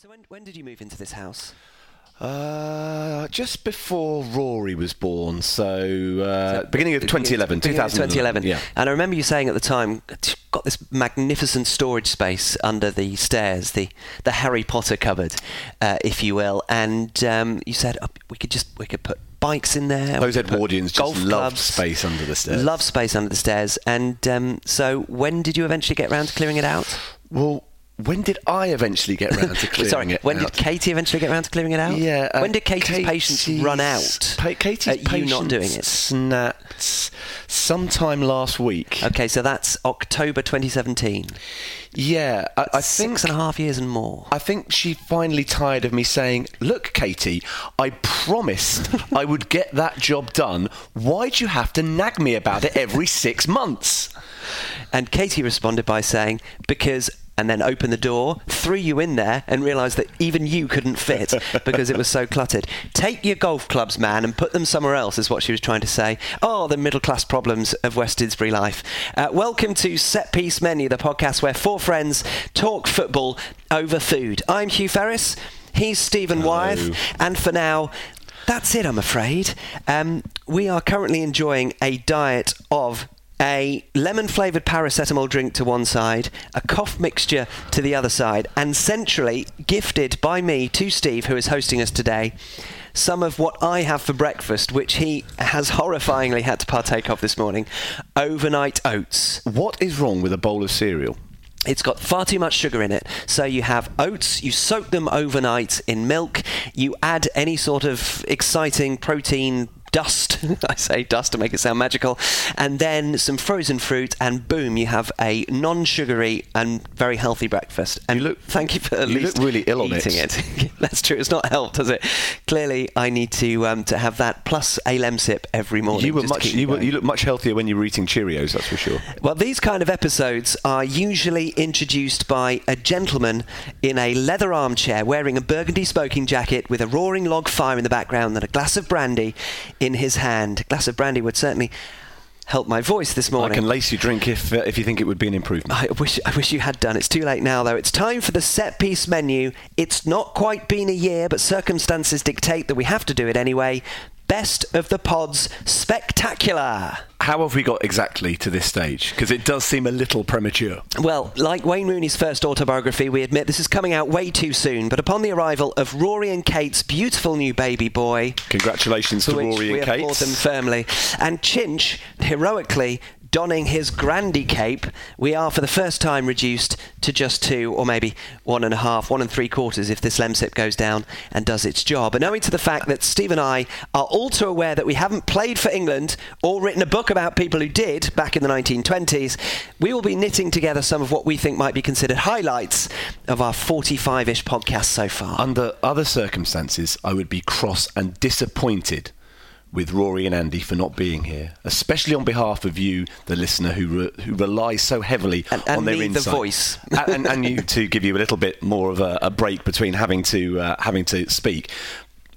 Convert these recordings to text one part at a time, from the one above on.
So when, when did you move into this house? Uh, just before Rory was born, so, uh, beginning of 2011, Beginning of 2011. Yeah. And I remember you saying at the time, got this magnificent storage space under the stairs, the the Harry Potter cupboard, uh, if you will. And um, you said oh, we could just we could put bikes in there. Those we could put Edwardians just love clubs, space under the stairs. Love space under the stairs. And um, so when did you eventually get round to clearing it out? Well, when did I eventually get round to clearing Sorry, it when out? did Katie eventually get round to clearing it out? Yeah. uh, when did Katie's, patience run out? Pa- Katie's at you not doing it. snapped sometime last week. Okay, so that's October 2017. Yeah, I, I think Six and a half years and more. I think she finally tired of me saying, "Look, Katie, I promised I would get that job done. Why'd you have to nag me about it every six months?" And Katie responded by saying, because, and then opened the door, threw you in there, and realised that even you couldn't fit because it was so cluttered. Take your golf clubs, man, and put them somewhere else, is what she was trying to say. Oh, the middle class problems of West Didsbury life. Uh, welcome to Set Piece Menu, the podcast where four friends talk football over food. I'm Hugh Ferris. He's Stephen Wyeth. And for now, that's it, I'm afraid. Um, we are currently enjoying a diet of a lemon flavoured paracetamol drink to one side, a cough mixture to the other side, and centrally gifted by me to Steve, who is hosting us today, some of what I have for breakfast, which he has horrifyingly had to partake of this morning overnight oats. What is wrong with a bowl of cereal? It's got far too much sugar in it. So you have oats, you soak them overnight in milk, you add any sort of exciting protein dust, I say dust to make it sound magical, and then some frozen fruit, and boom, you have a non sugary and very healthy breakfast. And You look- thank you for at you least look really ill on eating it. it. That's true, it's not helped, has it? Clearly, I need to um, to have that plus a lemsip every morning. You were much you, were, you look much healthier when you were eating Cheerios. That's for sure. Well, these kind of episodes are usually introduced by a gentleman in a leather armchair wearing a burgundy smoking jacket with a roaring log fire in the background and a glass of brandy in his hand. A glass of brandy would certainly help my voice this morning. I can lace your drink if uh, if you think it would be an improvement. I wish I wish you had done. It's too late now, though. It's time for the set piece menu. It's not quite been a year, but circumstances dictate that we have to do it anyway. Best of the pods, spectacular. How have we got exactly to this stage? Because it does seem a little premature. Well, like Wayne Rooney's first autobiography, we admit this is coming out way too soon. But upon the arrival of Rory and Kate's beautiful new baby boy, Congratulations to Rory we and applaud Kate. them firmly, and Chinch heroically donning his grandy cape, we are for the first time reduced to just two, or maybe one and a half, one and three quarters if this lemsip goes down and does its job. And owing to the fact that Steve and I are all too aware that we haven't played for England or written a book about people who did back in the 1920s, we will be knitting together some of what we think might be considered highlights of our 45 ish podcast so far. Under other circumstances, I would be cross and disappointed with Rory and Andy for not being here, especially on behalf of you, the listener, who re- who relies so heavily And- and on their me, the voice. and, and, and you to give you a little bit more of a, a break between having to uh, having to speak.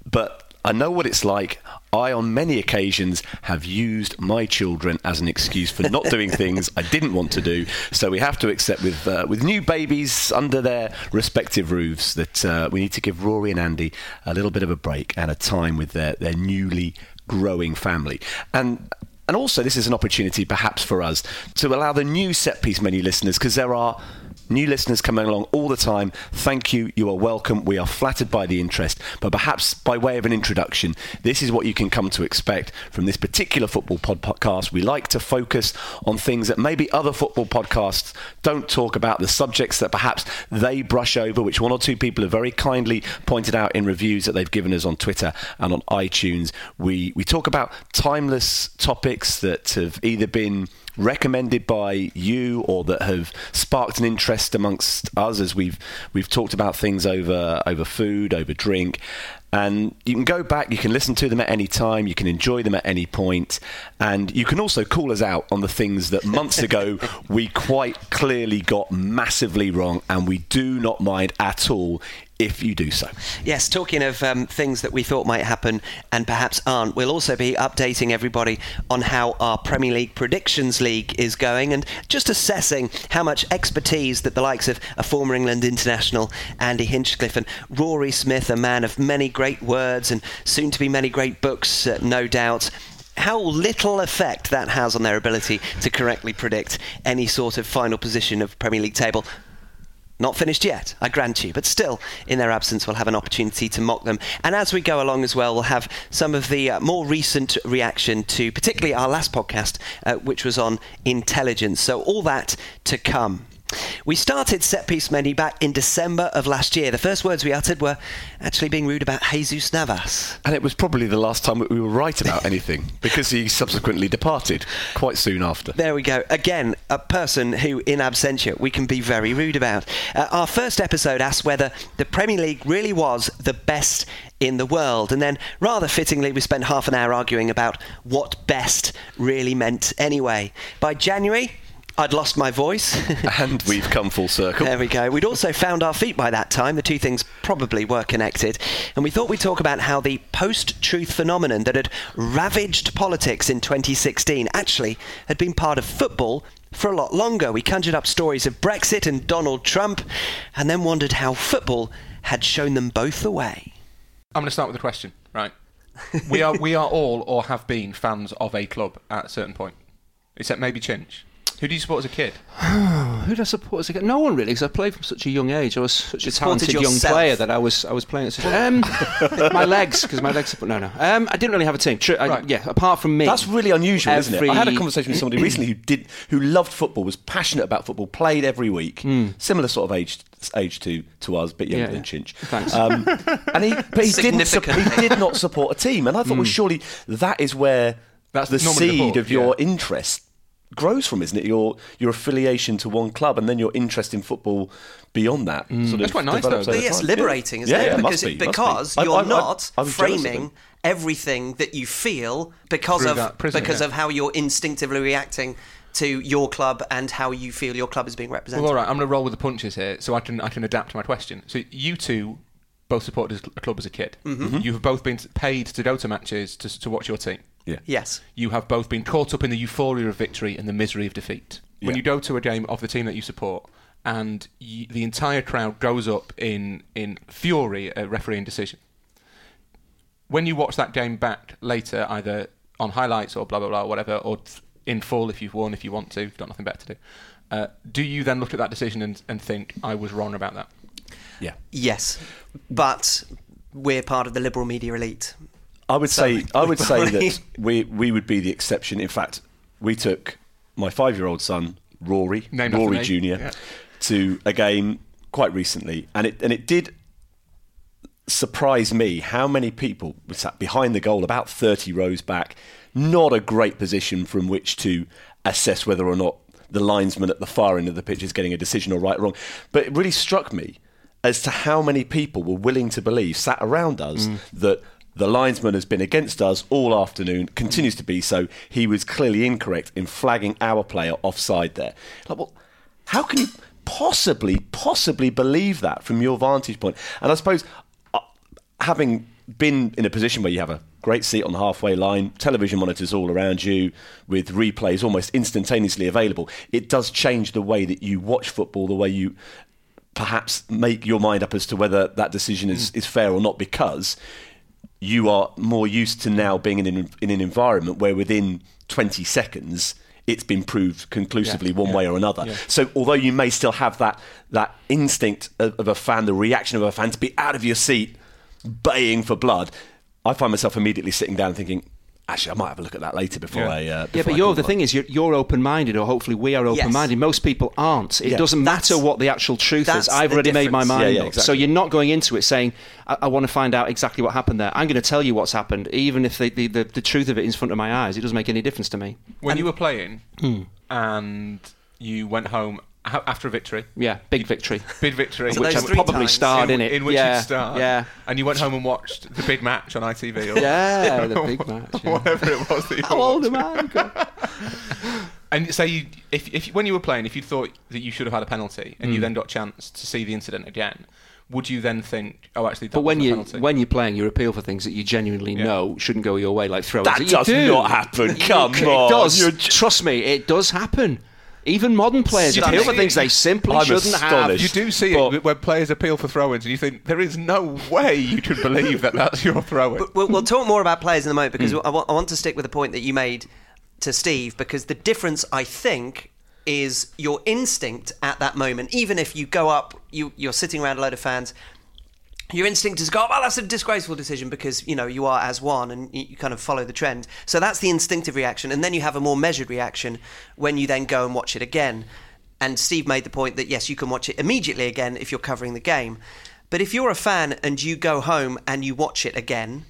But I know what it's like. I, on many occasions, have used my children as an excuse for not doing things I didn't want to do. So we have to accept, with uh, with new babies under their respective roofs, that uh, we need to give Rory and Andy a little bit of a break and a time with their, their newly growing family. And and also, this is an opportunity, perhaps, for us to allow the new set piece menu listeners, because there are new listeners coming along all the time. Thank you. You are welcome. We are flattered by the interest. But perhaps by way of an introduction, this is what you can come to expect from this particular football pod- podcast. We like to focus on things that maybe other football podcasts don't talk about, the subjects that perhaps they brush over, which one or two people have very kindly pointed out in reviews that they've given us on Twitter and on iTunes. We, we talk about timeless topics that have either been recommended by you or that have sparked an interest amongst us as we've we've talked about things over over food, over drink. And you can go back, you can listen to them at any time, you can enjoy them at any point, and you can also call us out on the things that months ago we quite clearly got massively wrong, and we do not mind at all if you do so. Yes, talking of um, things that we thought might happen and perhaps aren't, we'll also be updating everybody on how our Premier League Predictions League is going and just assessing how much expertise that the likes of a former England international, Andy Hinchcliffe, and Rory Smith, a man of many great words and soon to be many great books, uh, no doubt, how little effect that has on their ability to correctly predict any sort of final position of Premier League table. Not finished yet, I grant you, but still, in their absence, we'll have an opportunity to mock them. And as we go along as well, we'll have some of the uh, more recent reaction to particularly our last podcast, uh, which was on intelligence. So, all that to come. We started Set Piece Menu back in December of last year. The first words we uttered were actually being rude about Jesus Navas. And it was probably the last time that we were right about anything because he subsequently departed quite soon after. There we go. Again, a person who, in absentia, we can be very rude about. Uh, our first episode asked whether the Premier League really was the best in the world. And then, rather fittingly, we spent half an hour arguing about what best really meant anyway. By January, I'd lost my voice. and we've come full circle. There we go. We'd also found our feet by that time. The two things probably were connected. And we thought we'd talk about how the post truth phenomenon that had ravaged politics in 2016 actually had been part of football for a lot longer. We conjured up stories of Brexit and Donald Trump and then wondered how football had shown them both the way. I'm going to start with a question, right? we are we are all or have been fans of a club at a certain point, except maybe Chinch. Who do you support as a kid? Who did I support as a kid? No one really, because I played from such a young age. I was such a talented young player that I was I was playing at such. Um, my legs, because my legs. No, no. Um, I didn't really have a team. True, I, Right. Yeah, apart from me. That's really unusual, isn't it? I had a conversation with somebody recently who did, who loved football, was passionate about football, played every week, similar sort of age age to to us, but younger Hmm. Yeah, than yeah. Chinch. Thanks. Um, and he, but he didn't, sup- Significantly. he did not support a team, and I thought, well, surely that is where That's the normally the seed of your yeah. interest grows from, isn't it? Your your affiliation to one club, and then your interest in football beyond that. Sort of That's quite nice, though. But yes, time. liberating, yeah. isn't yeah, it? Yeah, because must be, must be. because I- you're I- I- not I was jealous of framing everything that you feel because Through of that prism, because yeah. of how you're instinctively reacting to your club and how you feel your club is being represented. Well, all right. I'm going to roll with the punches here, so I can I can adapt to my question. So you two both supported a club as a kid. Mm-hmm. You have both been paid to go to matches to, to watch your team. Yeah. Yes. You have both been caught up in the euphoria of victory and the misery of defeat. When you go to a game of the team that you support, and y the entire crowd goes up in in fury at refereeing decision. When you watch that game back later, either on highlights or blah blah blah, whatever, or in full if you've won, if you want to, if you've got nothing better to do, uh, do you then look at that decision and, and think I was wrong about that? Yeah. Yes. But we're part of the liberal media elite. I would say I would say that we we would be the exception. In fact, we took my five year old son Rory Named Rory Junior yeah. to a game quite recently, and it and it did surprise me how many people were sat behind the goal, about thirty rows back. Not a great position from which to assess whether or not the linesman at the far end of the pitch is getting a decision or right or wrong. But it really struck me as to how many people were willing to believe, sat around us, that the linesman has been against us all afternoon, continues to be so. He was clearly incorrect in flagging our player offside there. Like, well, how can you possibly, possibly believe that from your vantage point? And I suppose, uh, having been in a position where you have a great seat on the halfway line, television monitors all around you, with replays almost instantaneously available, it does change the way that you watch football, the way you perhaps make your mind up as to whether that decision is, is fair or not because you are more used to now being in an, in an environment where within 20 seconds it's been proved conclusively Yeah, one yeah, way or another. yeah. So although you may still have that that instinct of, of a fan, the reaction of a fan to be out of your seat, baying for blood, I find myself immediately sitting down thinking, actually, I might have a look at that later before Yeah. I. Uh, Yeah, but I you're call the thing is you're, you're open-minded, or hopefully we are open-minded. Most people aren't. It Yeah. doesn't matter what the actual truth is. I've the already made my mind Yeah, yeah, up. So you're not going into it saying, I, I want to find out exactly what happened there. I'm going to tell you what's happened, even if the, the, the, the truth of it is in front of my eyes. It doesn't make any difference to me. When you were playing Hmm. and you went home ha- after a victory, Yeah, big victory. big victory, So which those I probably times starred in, in, it. in which yeah, you starred, Yeah, and you went home and watched the big match on ITV, or yeah, the big match. yeah. whatever it was that you How were old watching. am I? God. And say you, if, if when you were playing, if you thought that you should have had a penalty, and you Mm. then got a chance to see the incident again, would you then think, oh, actually, that But when wasn't a you penalty? when you're playing, you appeal for things that you genuinely Yeah. know shouldn't go your way, like throwing. That does do. not happen. Come it on. does. You're j- Trust me, it does happen. Even modern players You appeal do for things they simply I'm shouldn't have. you do see But- it when players appeal for throw-ins, and you think there is no way you can believe that that's your throw-in. But we'll, we'll talk more about players in a moment because Hmm. I, want to stick with the point that you made to Steve because the difference, I think, is your instinct at that moment. Even if you go up, you, you're sitting around a load of fans. Your instinct is go, oh, that's a disgraceful decision because you know you are as one and you kind of follow the trend. So that's the instinctive reaction, and then you have a more measured reaction when you then go and watch it again. And Steve made the point that yes, you can watch it immediately again if you're covering the game. But if you're a fan and you go home and you watch it again,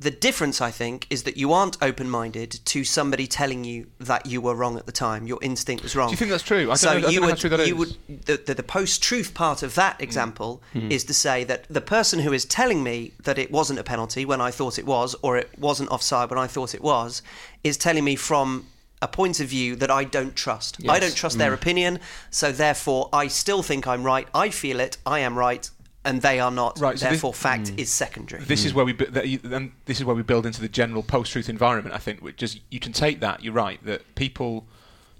the difference, I think, is that you aren't open minded to somebody telling you that you were wrong at the time. Your instinct was wrong. Do you think that's true? I don't so know- you would, true that you is. would the, the, the post truth part of Mm. that example is to say that the person who is telling me that it wasn't a penalty when I thought it was, or it wasn't offside when I thought it was, is telling me from a point of view that I don't trust. I don't trust Mm. their opinion, so therefore I still think I'm right. I feel it. I am right. And they are not. Right, so this- therefore, fact hmm. is secondary. This is hmm. where we bu- that you, and this is where we build into the general post-truth environment. I think, which is you can take that. You're right that people,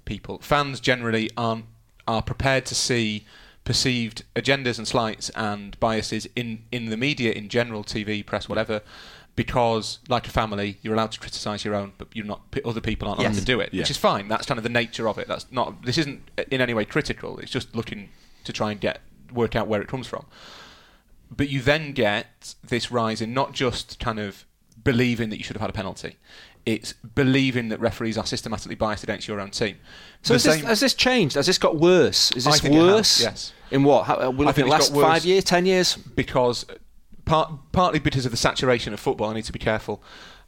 people, fans generally aren't are prepared to see perceived agendas and slights and biases in in the media in general, TV, press, whatever. Because, like a family, you're allowed to criticise your own, but you're not. Other people aren't allowed Yes. to do it, Yeah. which is fine. That's kind of the nature of it. That's not. This isn't uh, in any way critical. It's just looking to try and get work out where it comes from but you then get this rise in not just kind of believing that you should have had a penalty. It's believing that referees are systematically biased against your own team. So has this, has this changed? Has this got worse? Is this it has, worse? yes. In what? How, I think last worse. five years, ten years. because part, partly because of the saturation of football. I need to be careful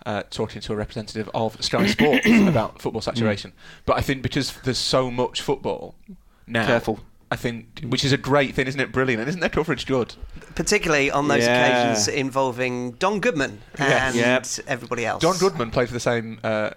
uh, talking to a representative of Sky Sports about football saturation. But I think because there's so much football now, Careful. I think, which is a great thing, isn't it? Brilliant, and isn't their coverage good? particularly on those Yeah. occasions involving Don Goodman Yes. and Yep. everybody else. Don Goodman played for the same uh,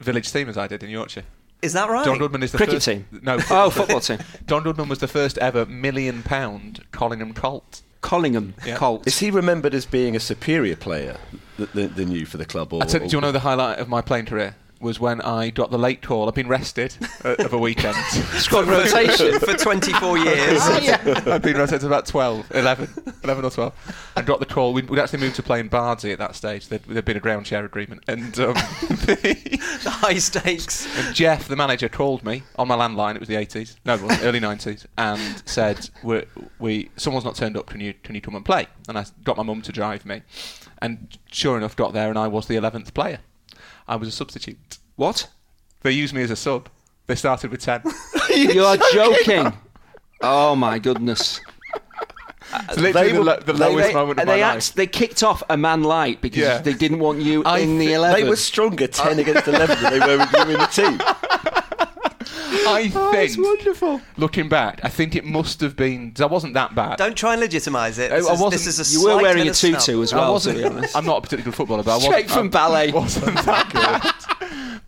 village team as I did in Yorkshire. is that right? Don Goodman is the Cricket first, team? No, Oh, football team. Don Goodman was the first ever million pound Collingham Colt. Collingham Yeah. Colts. Is he remembered as being a superior player th- th- than you for the club? Or, I tell, do you want to know the highlight of my playing career? Was when I got the late call. I've been rested uh, of a weekend. Squad rotation. for 24 years. I've been rotated about 12, 11, 11 or 12. And got the call. We'd, we'd actually moved to playing Bardsey at that stage. There'd, there'd been a ground share agreement. And, um, the high stakes. and Jeff, the manager, called me on my landline. It was the 80s. No, it wasn't, early 90s. And said, We're, we, someone's not turned up. Can you, can you come and play? And I got my mum to drive me. And sure enough, got there and I was the 11th player. I was a substitute. What? They used me as a sub. They started with 10. You're joking. Oh my goodness. It's literally the, were- lo- the they- lowest they, moment of they, my act- life. they kicked off a man light because Yeah. they didn't want you I in the 11. They were stronger 10 against 11 than they were with you in the team. I Oh, it's think, wonderful. looking back, I think it must have been. 'cause I wasn't that bad. Don't try and legitimise it. I- This, I is, wasn't- this is a You were wearing and a snub. tutu as well, to wasn't. be honest. I'm not a particularly good footballer, but I wasn't. Straight from I ballet. Wasn't that good.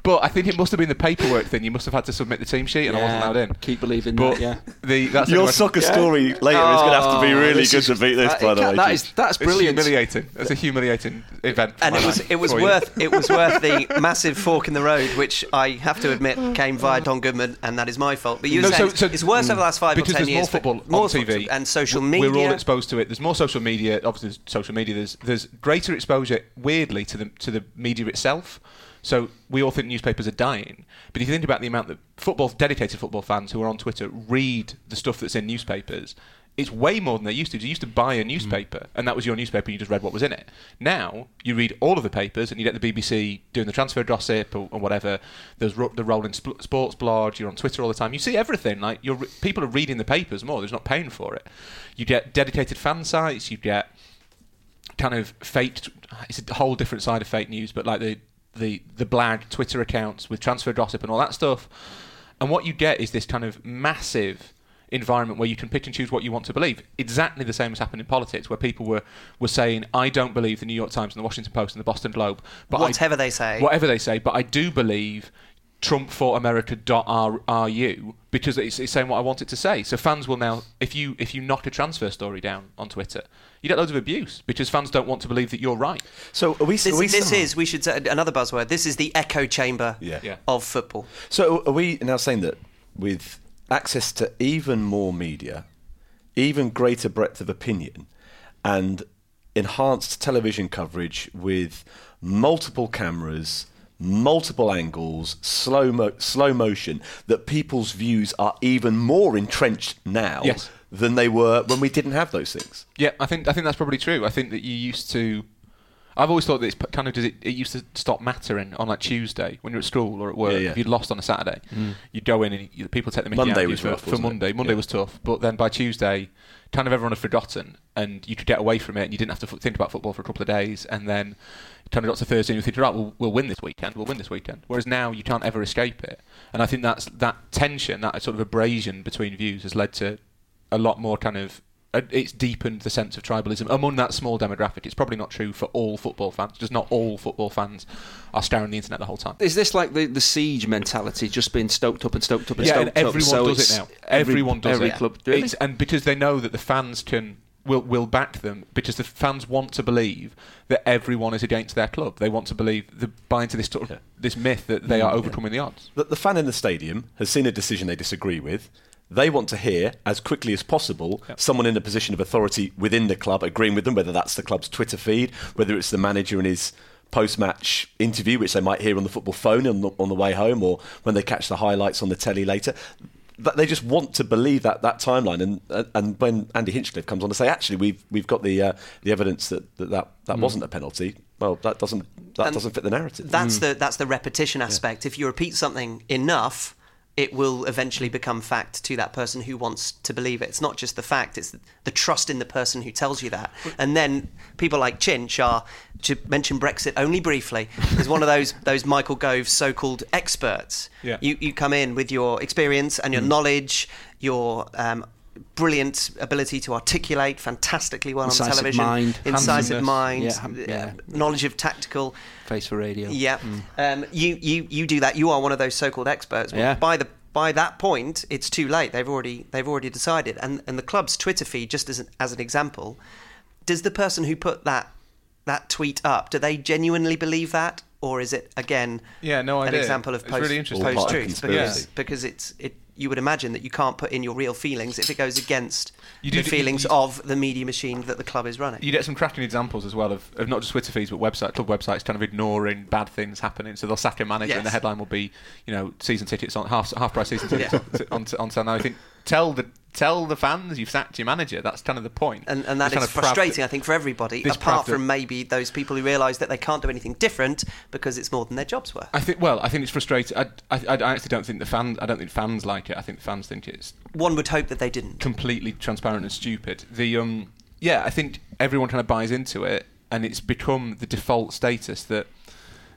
But I think it must have been the paperwork thing. You must have had to submit the team sheet, and I wasn't allowed in. Keep believing But that, yeah. the that's Your anyway- soccer story later is going to have to be Oh, really good is- to beat this, that- by the way. That Jim. is, that's It's brilliant. humiliating. It's a humiliating event. And it was it was for you. worth it was worth the massive fork in the road, which I have to admit came via Don Goodman, and that is my fault. But you No, said so- so- it's worse over the last five because or ten there's years. more football more on TV and social media. We're all exposed to it. There's more social media. Obviously, there's social media. There's there's greater exposure, weirdly, to the to the media itself. So we all think newspapers are dying, but if you think about the amount that football dedicated football fans who are on Twitter read the stuff that's in newspapers, it's way more than they used to. You used to buy a hmm. newspaper, and that was your newspaper. and You just read what was in it. Now you read all of the papers, and you get the BBC doing the transfer gossip or, or whatever. There's ro- the rolling sp- sports blog. You're on Twitter all the time. You see everything. Like you're re- people are reading the papers more. There's not paying for it. You get dedicated fan sites. You get kind of fake. It's a whole different side of fake news, but like the the the blag Twitter accounts with transfer gossip and all that stuff. And what you get is this kind of massive environment where you can pick and choose what you want to believe. Exactly the same has happened in politics, where people were, were saying, I don't believe the New York Times and the Washington Post and the Boston Globe. But I- Whatever they say. Whatever they say, but I do believe Trump for America.ru because it's, it's saying what I want it to say. So fans will now, if you if you knock a transfer story down on Twitter, you get loads of abuse because fans don't want to believe that you're right. So are we? This, are we this is, we should say another buzzword. This is the echo chamber Yeah. Yeah. of football. So are we now saying that with access to even more media, even greater breadth of opinion, and enhanced television coverage with multiple cameras, multiple angles, slow mo- slow motion, that people's views are even more entrenched now Yes. Than they were when we didn't have those things? Yeah, I think I think that's probably true. I think that you used to. I've always thought that it's kind of does it. It used to stop mattering on like Tuesday when you're at school or at work. Yeah, yeah. If you'd lost on a Saturday, mm. you'd go in and you, people take the mickey Monday out was for, rough, for wasn't it? Monday. Monday Yeah. was tough, but then by Tuesday, kind of everyone had forgotten, and you could get away from it, and you didn't have to f- think about football for a couple of days, and then kind of got to Thursday and you think, right, we'll, we'll win this weekend. We'll win this weekend. Whereas now you can't ever escape it, and I think that's that tension, that sort of abrasion between views, has led to a lot more kind of uh, it's deepened the sense of tribalism among that small demographic. It's probably not true for all football fans. Just not all football fans are scouring the internet the whole time. Is this like the, the siege mentality, just being stoked up and stoked up and yeah, stoked and up? everyone so does it's it now. every- everyone does every it. club. Really? It's- and because they know that the fans can will will back them because the fans want to believe that everyone is against their club. They want to believe the buy into this sort of, this myth that they are overcoming the odds. The, the fan in the stadium has seen a decision they disagree with. They want to hear, as quickly as possible, someone in a position of authority within the club agreeing with them, whether that's the club's Twitter feed, whether it's the manager in his post match interview, which they might hear on the football phone on the, on the way home, or when they catch the highlights on the telly later. But they just want to believe that, that timeline, and uh, and when Andy Hinchcliffe comes on to say, actually, we've we've got the uh, the evidence that that, that, that mm. wasn't a penalty. Well, that doesn't that And doesn't fit the narrative. That's mm. the that's the repetition aspect. If you repeat something enough, it will eventually become fact to that person who wants to believe it. It's not just the fact; it's the trust in the person who tells you that. And then people like Chinch are to mention Brexit only briefly is one of those those Michael Gove so-called experts. Yeah. You you come in with your experience and your knowledge, your um, brilliant ability to articulate fantastically well Incisive on television, mind. incisive Handsomeness. mind, Yeah, ham- yeah. uh, knowledge of tactical. Face for radio. Yeah, um, you, you you do that. You are one of those so-called experts. Yeah. By the by that point, it's too late. They've already they've already decided. And and the club's Twitter feed, just as an, as an example, does the person who put that that tweet up, do they genuinely believe that, or is it again Yeah, no idea. an example of It's post really interesting. All part of truth? conspiracy. Because because it's it. You would imagine that you can't put in your real feelings if it goes against You the do- you- feelings you- of the media machine that the club is running. You get some cracking examples as well of, of not just Twitter feeds but website club websites kind of ignoring bad things happening. So they'll sack a manager and the headline will be, you know, season tickets on half half price season tickets Yeah. on, on, on sale now. I think tell the tell the fans you've sacked your manager. That's kind of the point. and, and that This kind is of frustrating, I think, for everybody. Apart Pravda- from maybe those people who realise that they can't do anything different because it's more than their jobs were. I think. Well, I think it's frustrating. I, I, I actually don't think the fans. I don't think fans like it. I think the fans think it's One would hope that they didn't. completely transparent and stupid. The um, yeah, I think everyone kind of buys into it, and it's become the default status that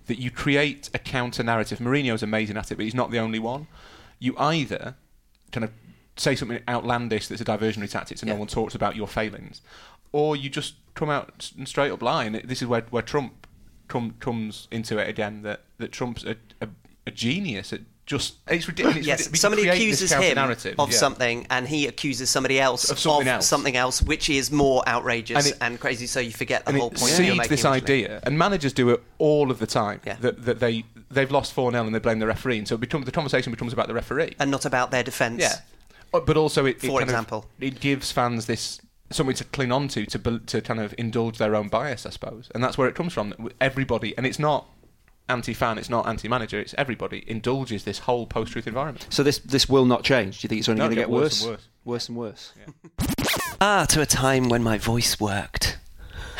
that you create a counter narrative. Mourinho's amazing at it, but he's not the only one. You either kind of say something outlandish that's a diversionary tactic, so Yeah. no one talks about your failings, or you just come out and straight up lie. And this is where where Trump come, comes into it again. That that Trump's a, a, a genius at just it's ridiculous. Yes, somebody accuses him of something, and he accuses somebody else Of something else. something else, which is more outrageous And and, crazy. So you forget the and whole it point. seeds this originally. idea, and managers do it all of the time. Yeah. That, that they they've lost four 0 and they blame the referee, and so it becomes, the conversation becomes about the referee. and not about their defence. yeah, But- but also it, it For kind of- example. it gives fans this something to cling on to to to kind of indulge their own bias, I suppose, and that's where it comes from. Everybody, and it's not anti-fan, it's not anti-manager, it's everybody indulges this whole post-truth environment. So this this will not change. Do you think it's only No, going to get get worse worse? and worse. Worse and worse. Ah, to a time when my voice worked.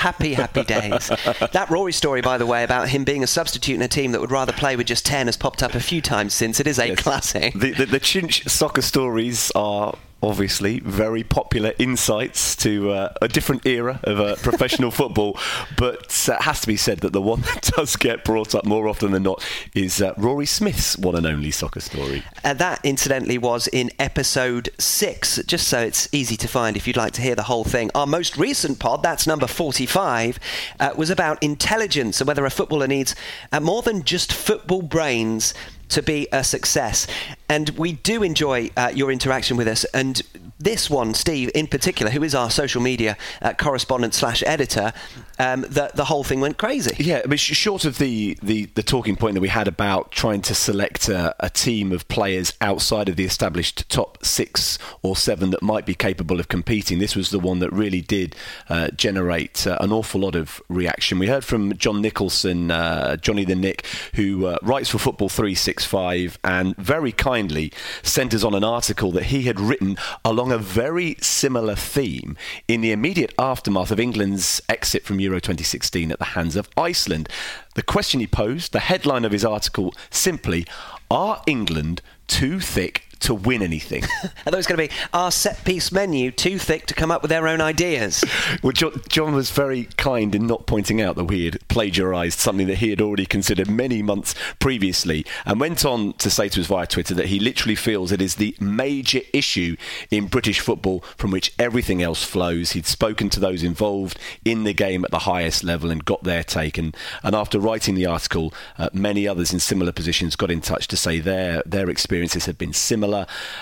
Happy, happy days. that Rory story, by the way, about him being a substitute in a team that would rather play with just 10 has popped up a few times since. It is a classic. The, the, the Chinch soccer stories are obviously very popular insights to uh, a different era of uh, professional football. But uh, it has to be said that the one that does get brought up more often than not is uh, Rory Smith's one and only soccer story. Uh, that, incidentally, was in episode six, just so it's easy to find if you'd like to hear the whole thing. Our most recent pod, that's number 45, uh, was about intelligence and whether a footballer needs uh, more than just football brains to be a success. And we do enjoy uh, your interaction with us. And this one, Steve, in particular, who is our social media uh, correspondent slash editor, um, the, the whole thing went crazy. Yeah, I mean, sh- short of the, the, the talking point that we had about trying to select a, a team of players outside of the established top six or seven that might be capable of competing, this was the one that really did uh, generate uh, an awful lot of reaction. We heard from John Nicholson, uh, Johnny the Nick, who uh, writes for Football 365 and very kindly sent us on an article that he had written along a very similar theme in the immediate aftermath of England's exit from Euro 2016 at the hands of Iceland. The question he posed, the headline of his article, simply Are England too thick to win anything? I thought it was going to be our set piece menu too thick to come up with their own ideas. well, John, John was very kind in not pointing out that we had plagiarised something that he had already considered many months previously and went on to say to us via Twitter that he literally feels it is the major issue in British football from which everything else flows. He'd spoken to those involved in the game at the highest level and got their take. And, and after writing the article, uh, many others in similar positions got in touch to say their, their experiences had been similar.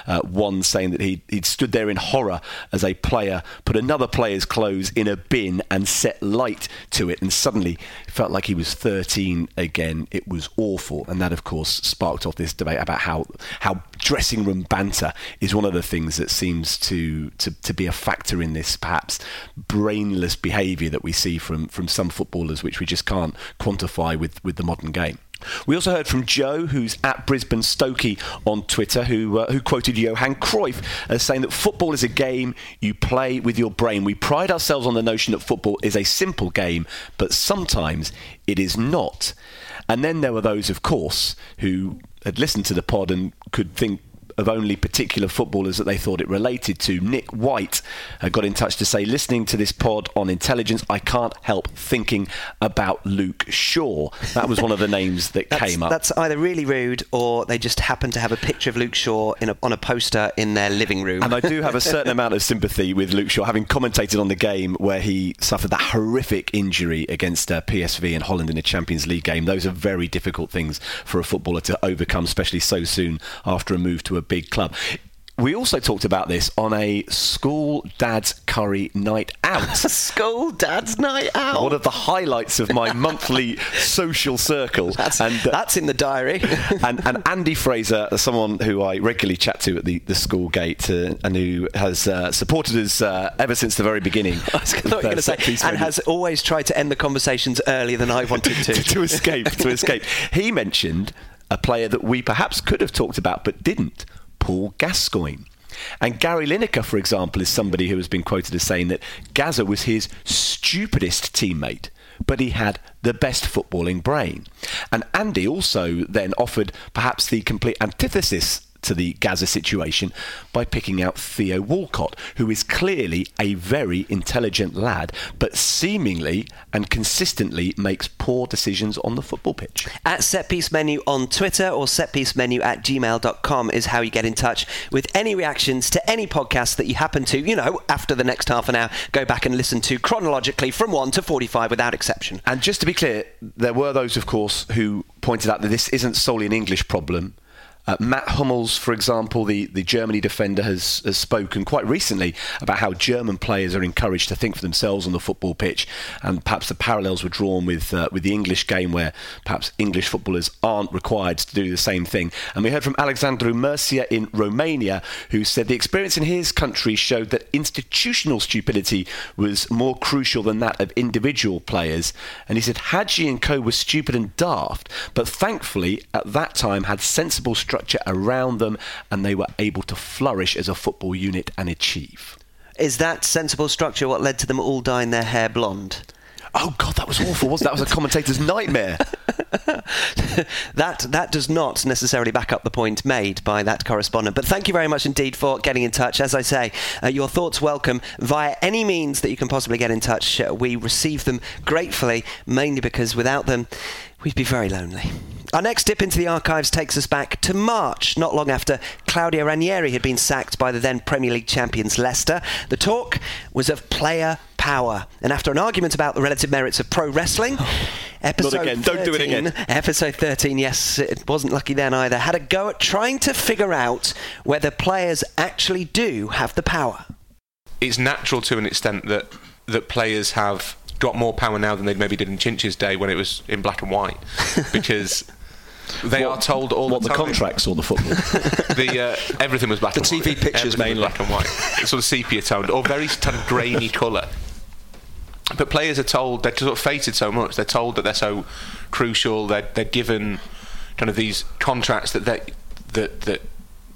Uh, one saying that he, he'd stood there in horror as a player put another player's clothes in a bin and set light to it, and suddenly felt like he was 13 again. It was awful, and that, of course, sparked off this debate about how how dressing room banter is one of the things that seems to to, to be a factor in this perhaps brainless behaviour that we see from from some footballers, which we just can't quantify with with the modern game. We also heard from Joe, who's at Brisbane Stokey on Twitter, who uh, who quoted Johan Cruyff as saying that football is a game you play with your brain. We pride ourselves on the notion that football is a simple game, but sometimes it is not. And then there were those, of course, who had listened to the pod and could think of only particular footballers that they thought it related to. Nick White uh, got in touch to say, listening to this pod on intelligence, I can't help thinking about Luke Shaw. That was one of the names that came up. that's either really rude or they just happen to have a picture of Luke Shaw in a, on a poster in their living room. And I do have a certain amount of sympathy with Luke Shaw, having commentated on the game where he suffered that horrific injury against uh, PSV in Holland in a Champions League game. Those are very difficult things for a footballer to overcome, especially so soon after a move to a big club. We also talked about this on a school dad's curry night out. School dad's night out. One of the highlights of my monthly social circle. that's, and, uh, that's in the diary. and, and Andy Fraser, someone who I regularly chat to at the, the school gate uh, and who has uh, supported us uh, ever since the very beginning. I was- I thought you were going to say, and has always tried to end the conversations earlier than I wanted to. to, to escape. To escape. He mentioned a player that we perhaps could have talked about but didn't, Paul Gascoigne. And Gary Lineker, for example, is somebody who has been quoted as saying that Gaza was his stupidest teammate, but he had the best footballing brain. And Andy also then offered perhaps the complete antithesis to the Gaza situation by picking out Theo Walcott, who is clearly a very intelligent lad, but seemingly and consistently makes poor decisions on the football pitch. At Setpiece Menu on Twitter or setpiecemenu at gmail.com is how you get in touch with any reactions to any podcast that you happen to, you know, after the next half an hour, go back and listen to chronologically from 1 to 45 without exception. And just to be clear, there were those, of course, who pointed out that this isn't solely an English problem. Uh, Mats Hummels, for example, the, the Germany defender, has, has spoken quite recently about how German players are encouraged to think for themselves on the football pitch, and perhaps the parallels were drawn with uh, with the English game, where perhaps English footballers aren't required to do the same thing. And we heard from Alexandru Murcia in Romania, who said the experience in his country showed that institutional stupidity was more crucial than that of individual players. And he said Hagi and co were stupid and daft, but thankfully at that time had sensible structure around them and they were able to flourish as a football unit and achieve. Is that sensible structure what led to them all dyeing their hair blonde? Oh God, that was awful! Was that was a commentator's nightmare? that that does not necessarily back up the point made by that correspondent. But thank you very much indeed for getting in touch. As I say, uh, your thoughts welcome via any means that you can possibly get in touch. Uh, we receive them gratefully, mainly because without them, we'd be very lonely. Our next dip into the archives takes us back to March, not long after Claudio Ranieri had been sacked by the then Premier League champions Leicester. The talk was of player power. And after an argument about the relative merits of pro wrestling, episode again. 13, Don't do it again. episode 13, yes, it wasn't lucky then either, had a go at trying to figure out whether players actually do have the power. it's natural to an extent that that players have got more power now than they maybe did in Chinch's day when it was in black and white, because they are told all what the the contracts or the football. the uh, everything was black The and TV white. pictures mainly. black and white, sort of sepia toned or very kind of grainy colour. But players are told they're sort of fated so much. They're told that they're so crucial. They're they're given kind of these contracts that they that that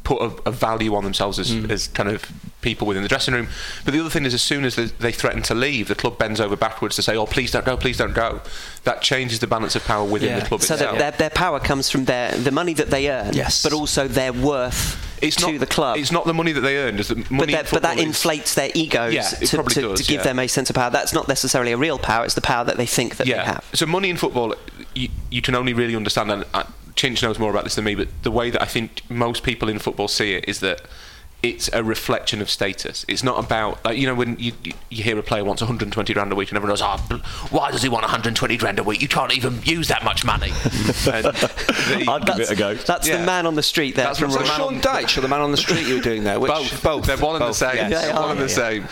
put a, a value on themselves as, mm. as kind of people within the dressing room. But the other thing is, as soon as they, they threaten to leave, the club bends over backwards to say, "Oh, please don't go, please don't go." That changes the balance of power within Yeah. the club So itself. that their, their power comes from their the money that they earn, Yes. but also their worth it's to not the club. It's not the money that they earn. It's the money but, that, but that football is- inflates their egos Yeah, it to, probably to, does, to give yeah. them a sense of power. That's not necessarily a real power; it's the power that they think that they have. So money in football, you, you can only really understand, and Chinch knows more about this than me, but the way that I think most people in football see it is that it's a reflection of status. It's not about, like, you know, when you, you hear a player wants 120 grand a week and everyone goes, oh, why does he want 120 grand a week? You can't even use that much money. The- I'd give it a go. That's Yeah. the man on the street there. That's from what Was the man on- Sean Dyche or the man on the street you were doing there? Which, both. Both. They're one and the same. yes. They They're one are, and the yeah. same.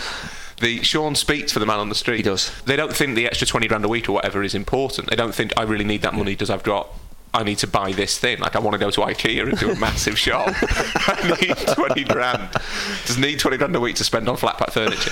The Sean speaks for the man on the street. He does. They don't think the extra twenty grand a week or whatever is important. They don't think I really need that money because I've got. I need to buy this thing. Like I want to go to IKEA and do a massive shop. I need twenty grand. Just need twenty grand a week to spend on flat pack furniture.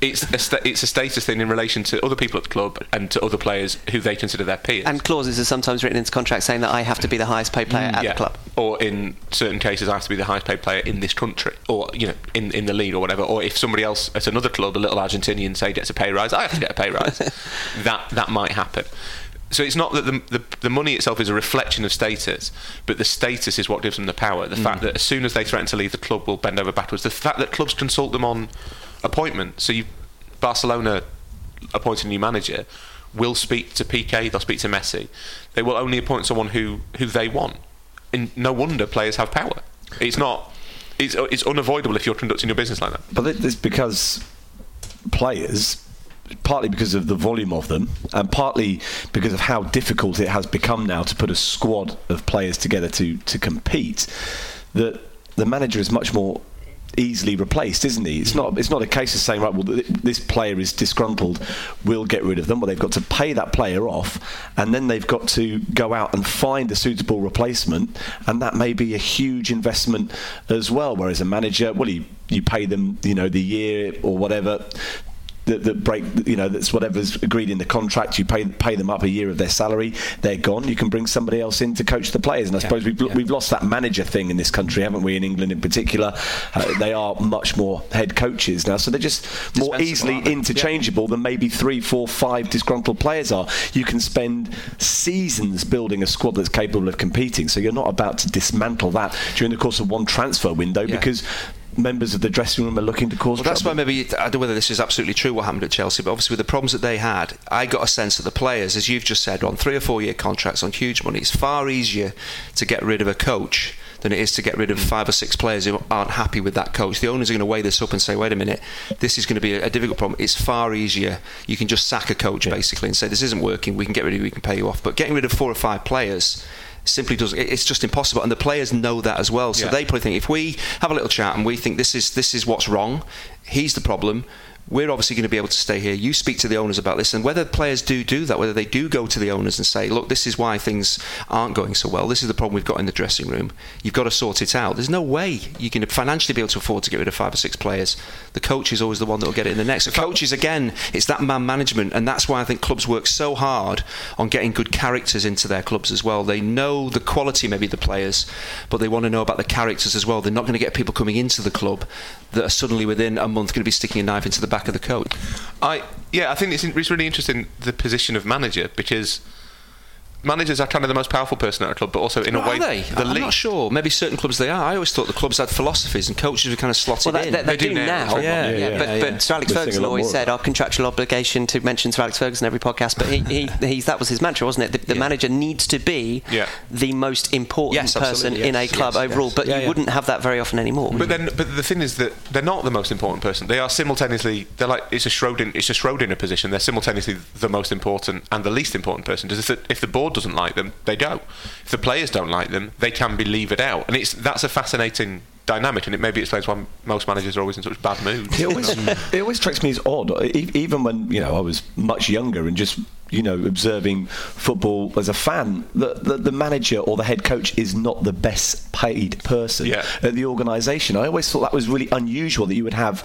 It's a sta- it's a status thing in relation to other people at the club and to other players who they consider their peers. And clauses are sometimes written into contracts saying that I have to be the highest paid player mm, at yeah. the club. Or in certain cases, I have to be the highest paid player in this country, or you know, in, in the league or whatever. Or if somebody else at another club, a little Argentinian, say gets a pay rise, I have to get a pay rise. that that might happen. So it's not that the, the the money itself is a reflection of status, but the status is what gives them the power. The mm. fact that as soon as they threaten to leave, the club will bend over backwards. The fact that clubs consult them on appointment. So you, Barcelona appoint a new manager, will speak to Piqué, they'll speak to Messi. They will only appoint someone who, who they want. And no wonder players have power. It's not. It's, it's unavoidable if you're conducting your business like that. But it's because players, partly because of the volume of them, and partly because of how difficult it has become now to put a squad of players together to, to compete, that the manager is much more easily replaced, isn't he? It's not. It's not a case of saying, right, well, th- this player is disgruntled, we'll get rid of them. Well, they've got to pay that player off, and then they've got to go out and find a suitable replacement, and that may be a huge investment as well. Whereas a manager, well, you you pay them, you know, the year or whatever. That, that break, you know, that's whatever's agreed in the contract. You pay pay them up a year of their salary. They're gone. You can bring somebody else in to coach the players. And I suppose we've, we've lost that manager thing in this country, haven't we? In England, in particular, uh, they are much more head coaches now, so they're just more easily interchangeable than maybe three, four, five disgruntled players are. You can spend seasons building a squad that's capable of competing. So you're not about to dismantle that during the course of one transfer window Yeah. because members of the dressing room are looking to cause Well, that's why trouble. maybe I don't know whether this is absolutely true what happened at Chelsea, but obviously with the problems that they had, I got a sense that the players, as you've just said, on three or four year contracts on huge money, it's far easier to get rid of a coach than it is to get rid of five or six players who aren't happy with that coach. The owners are going to weigh this up and say, wait a minute, this is going to be a, a difficult problem. It's far easier. You can just sack a coach basically and say, this isn't working, we can get rid of you, we can pay you off. But getting rid of four or five players simply doesn't it's just impossible and the players know that as well so Yeah. they probably think if we have a little chat and we think this is this is what's wrong he's the problem we're obviously going to be able to stay here. You speak to the owners about this, and whether players do do that, whether they do go to the owners and say, "Look, this is why things aren't going so well. This is the problem we've got in the dressing room. You've got to sort it out." There's no way you can financially be able to afford to get rid of five or six players. The coach is always the one that will get it in the next. So coaches, again, it's that man management, and that's why I think clubs work so hard on getting good characters into their clubs as well. They know the quality, maybe the players, but they want to know about the characters as well. They're not going to get people coming into the club that are suddenly within a month going to be sticking a knife into the back of the coat. I yeah, I think it's, it's really interesting the position of manager because managers are kind of the most powerful person at a club, but also in Well, a way, are they? the I'm league. not sure. Maybe certain clubs they are. I always thought the clubs had philosophies and coaches were kind of slotted Well, they, in. they, they They do do now. now. Yeah, yeah, yeah, but, yeah. but Sir Alex We're Ferguson always said our contractual obligation to mention Sir Alex Ferguson every podcast. But he, he he's, that was his mantra, wasn't it? The, the manager needs to be Yeah. the most important Yes, person absolutely, in a club yes, overall. yes. But Yeah, you yeah. wouldn't have that very often anymore. But then, but the thing is that they're not the most important person. They are simultaneously. They're like it's a Schrodin, it's a Schrodinger position. They're simultaneously the most important and the least important person. Because if the, if the board doesn't like them, they go. If the players don't like them, they can be levered out. And it's that's a fascinating dynamic, and it maybe explains why most managers are always in such bad moods. It always, it always strikes me as odd, even when you know I was much younger and just you know observing football as a fan. The, the, the manager or the head coach is not the best paid person Yeah. at the organisation. I always thought that was really unusual that you would have.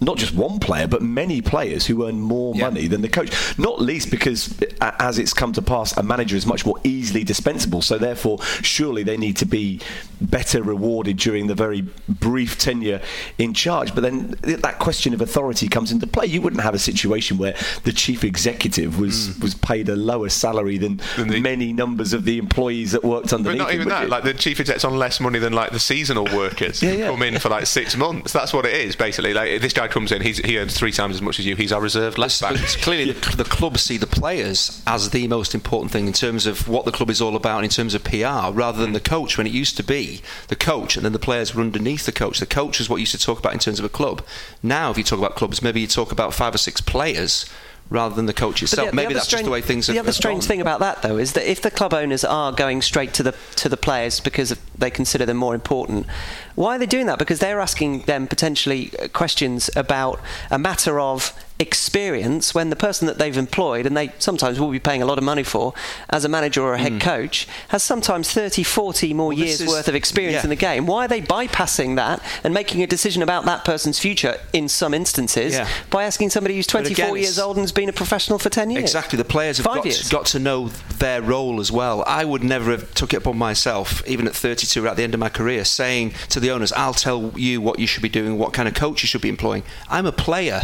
Not just one player, but many players who earn more Yeah. money than the coach. Not least because, as it's come to pass, a manager is much more easily dispensable. So, therefore, surely they need to be better rewarded during the very brief tenure in charge. But then that question of authority comes into play. You wouldn't have a situation where the chief executive was, hmm. was paid a lower salary than, Than the- many numbers of the employees that worked But underneath. not him, even would that. you? Like the chief exec's on less money than like the seasonal workers Yeah, who yeah. come in for like six months. That's what it is basically. Like this guy comes in, he's, he earns three times as much as you. He's our reserve left But back. it's clearly, the, the club see the players as the most important thing in terms of what the club is all about, and in terms of PR, rather than hmm. the coach. When it used to be the coach, and then the players were underneath the coach. The coach is what you used to talk about in terms of a club. Now, if you talk about clubs, maybe you talk about five or six players rather than the coach itself. the- maybe that's just the way things are The have other strange gone. thing about that, though, is that if the club owners are going straight to the to the players because of, they consider them more important, why are they doing that? Because they're asking them potentially questions about a matter of experience when the person that they've employed and they sometimes will be paying a lot of money for as a manager or a head mm. coach has sometimes 30 40 more this years is- worth of experience yeah. in the game why are they bypassing that and making a decision about that person's future in some instances Yeah. by asking somebody who's 24 again, years old and has been a professional for 10 years Exactly, the players have got to, got to know their role as well. I would never have took it upon myself, even at 32, at the end of my career, saying to the owners, "I'll tell you what you should be doing, what kind of coach you should be employing." I'm a player.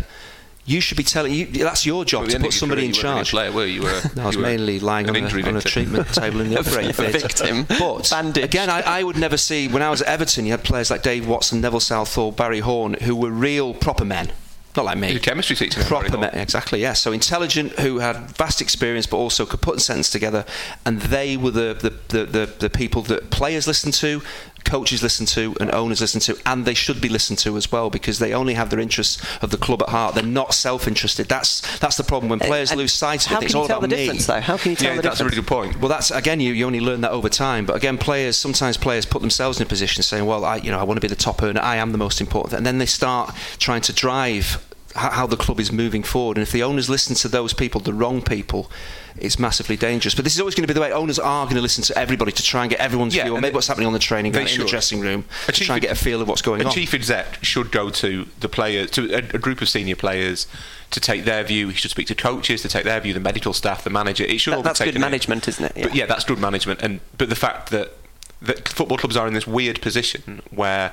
You should be telling you. That's your job to put somebody career, in you weren't really a charge. player, were you? You were- No, I was mainly lying on a, on a treatment table in the operating theatre. victim. But Bandaged. again, I, I would never see when I was at Everton. You had players like Dave Watson, Neville Southall, Barry Horne, who were real proper men. Not like me. Your chemistry teacher, Proper men, exactly. Yeah. So intelligent, who had vast experience, but also could put a sentence together, and they were the the, the, the, the people that players listen to, coaches listen to, and owners listen to, and they should be listened to as well because they only have their interests of the club at heart. They're not self-interested. That's that's the problem when uh, players And lose sight of how it. It's you all tell about the me. difference though how can you tell Yeah, the that's a really good point. Well, that's again, you, you only learn that over time. But again, players sometimes players put themselves in a position saying, "Well, I you know I want to be the top earner. I am the most important," and then they start trying to drive how the club is moving forward. And if the owners listen to those people, the wrong people. It's massively dangerous, but this is always going to be the way owners are going to listen to everybody to try and get everyone's Yeah, view, or maybe what's happening on the training ground, in the dressing room, A to try and get a feel of what's going a on. chief exec should go to the players, to a, a group of senior players, to take their view. He should speak to coaches to take their view, the medical staff, the manager. It should That- all be that's good taken in. management, isn't it? Yeah. But yeah, that's good management. And but the fact that that football clubs are in this weird position where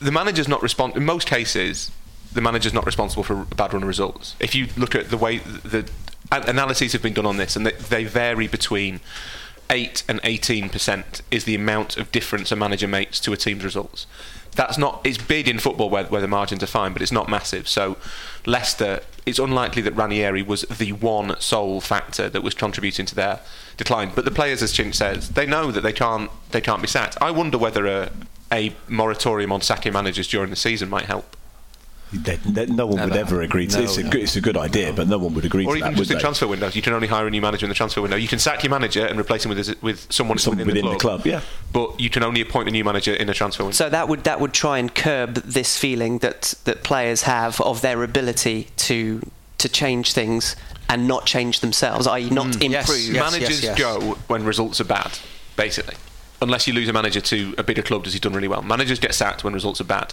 the manager's not respond. In most cases, the manager's not responsible for a bad run of results. If you look at the way the analyses have been done on this, and they, they vary between eight and eighteen percent is the amount of difference a manager makes to a team's results. That's not. It's big in football where, where the margins are fine, but it's not massive. So, Leicester. It's unlikely that Ranieri was the one sole factor that was contributing to their decline. But the players, as Chinch says, they know that they can't. They can't be sacked. I wonder whether a a moratorium on sacking managers during the season might help. That- that no one would ever agree to. No, it's, a no. good, it's a good idea, but no one would agree Or to even that. just would in they? transfer windows, you can only hire a new manager in the transfer window. You can sack your manager and replace him with his, with someone, Someone within, within the club, yeah. But you can only appoint a new manager in a transfer window. So that would that would try and curb this feeling that that players have of their ability to to change things and not change themselves, i.e., not mm. yes, improve. yes. managers go when results are bad, basically. Unless you lose a manager to a bigger club, does he done really well? Managers get sacked when results are bad.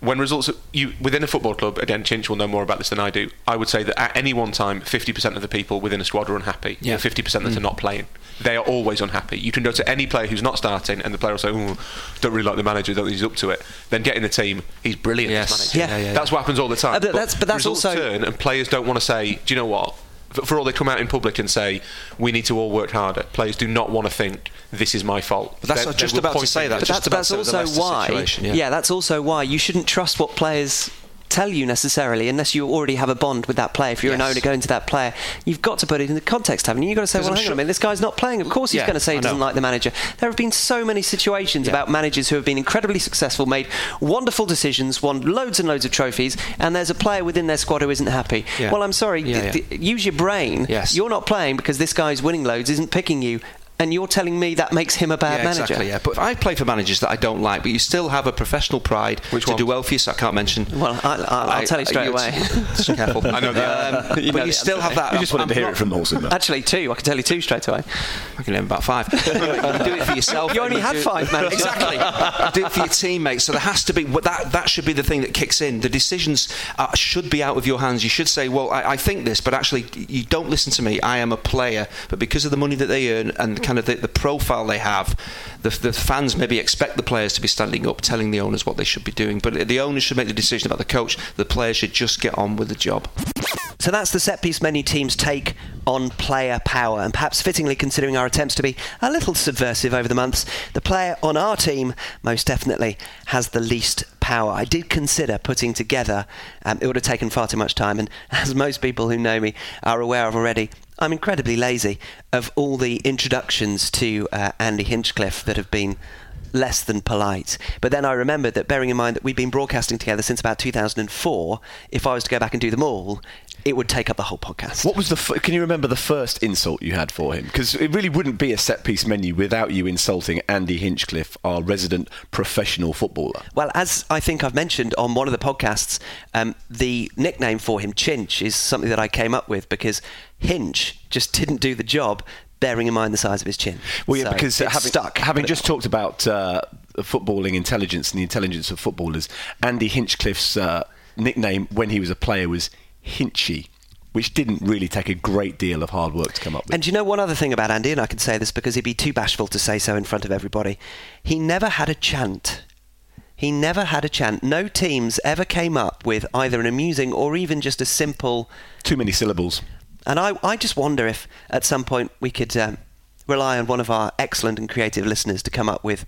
When results you within a football club, again, Chinch will know more about this than I do. I would say that at any one time, 50% of the people within a squad are unhappy. Yeah. 50% that are not playing. They are always unhappy. You can go to any player who's not starting, and the player will say, "Oh, don't really like the manager. Don't think he's up to it." Then get in the team. He's brilliant. Yes. Yeah. Yeah, yeah, That's what happens all the time. Uh, but that's- but that's also- turn, and players don't want to say, "Do you know what? For, all they come out in public and say we need to all work harder, players do not want to think this is my fault. But that's They- what- they just about to say that. But that's, that's also why. yeah. yeah. that's also why you shouldn't trust what players tell you necessarily unless you already have a bond with that player. If you're an owner going to that player, you've got to put it in the context, haven't you? You've got to say, well, I'm hang on a minute, this guy's not playing. Of course he's Yeah, going to say he doesn't like the manager. There have been so many situations Yeah. about managers who have been incredibly successful, made wonderful decisions, won loads and loads of trophies, and there's a player within their squad who isn't happy. Yeah. Well, I'm sorry, Yeah, d- d- use your brain. Yes. You're not playing because this guy's winning loads, isn't picking you. And you're telling me that makes him a bad yeah, manager. Exactly, yeah. But I play for managers that I don't like, but you still have a professional pride Which to one? do well for you, so I can't mention. Well, I, I'll, I'll tell you straight away. Just careful. I know the- Um, You know but the you still answer. have that. You just wanted I'm to hear not- it from Molson. though. Actually, two. I can tell you two straight away. I can name about five. you do it for yourself. You only and had five managers. Exactly. do it for your teammates. So there has to be that. That should be the thing that kicks in. The decisions uh, should be out of your hands. You should say, "Well, I, I think this," but actually, you don't listen to me. I am a player, but because of the money that they earn and kind of the, the profile they have, the, the fans maybe expect the players to be standing up, telling the owners what they should be doing. But the owners should make the decision about the coach. The players should just get on with the job. So that's the set piece menu team's take on player power, and perhaps fittingly considering our attempts to be a little subversive over the months, the player on our team most definitely has the least power. I did consider putting together, um, it would have taken far too much time, and as most people who know me are aware of already, I'm incredibly lazy of all the introductions to uh, Andy Hinchcliffe that have been less than polite. But then I remembered that, bearing in mind that we've been broadcasting together since about 2004, if I was to go back and do them all, it would take up the whole podcast. What was the? F- can you remember the first insult you had for him? Because it really wouldn't be a set piece menu without you insulting Andy Hinchcliffe, our resident professional footballer. Well, as I think I've mentioned on one of the podcasts, um, the nickname for him, Chinch, is something that I came up with because Hinch just didn't do the job, bearing in mind the size of his chin. Well, yeah, So because having, stuck. having just talked about uh, footballing intelligence and the intelligence of footballers, Andy Hinchcliffe's uh, nickname when he was a player was Hinchy, which didn't really take a great deal of hard work to come up with. And you know one other thing about Andy, and I can say this because he'd be too bashful to say so in front of everybody. He never had a chant. He never had a chant. No teams ever came up with either an amusing or even just a simple. Too many syllables. And I, I just wonder if at some point we could um, rely on one of our excellent and creative listeners to come up with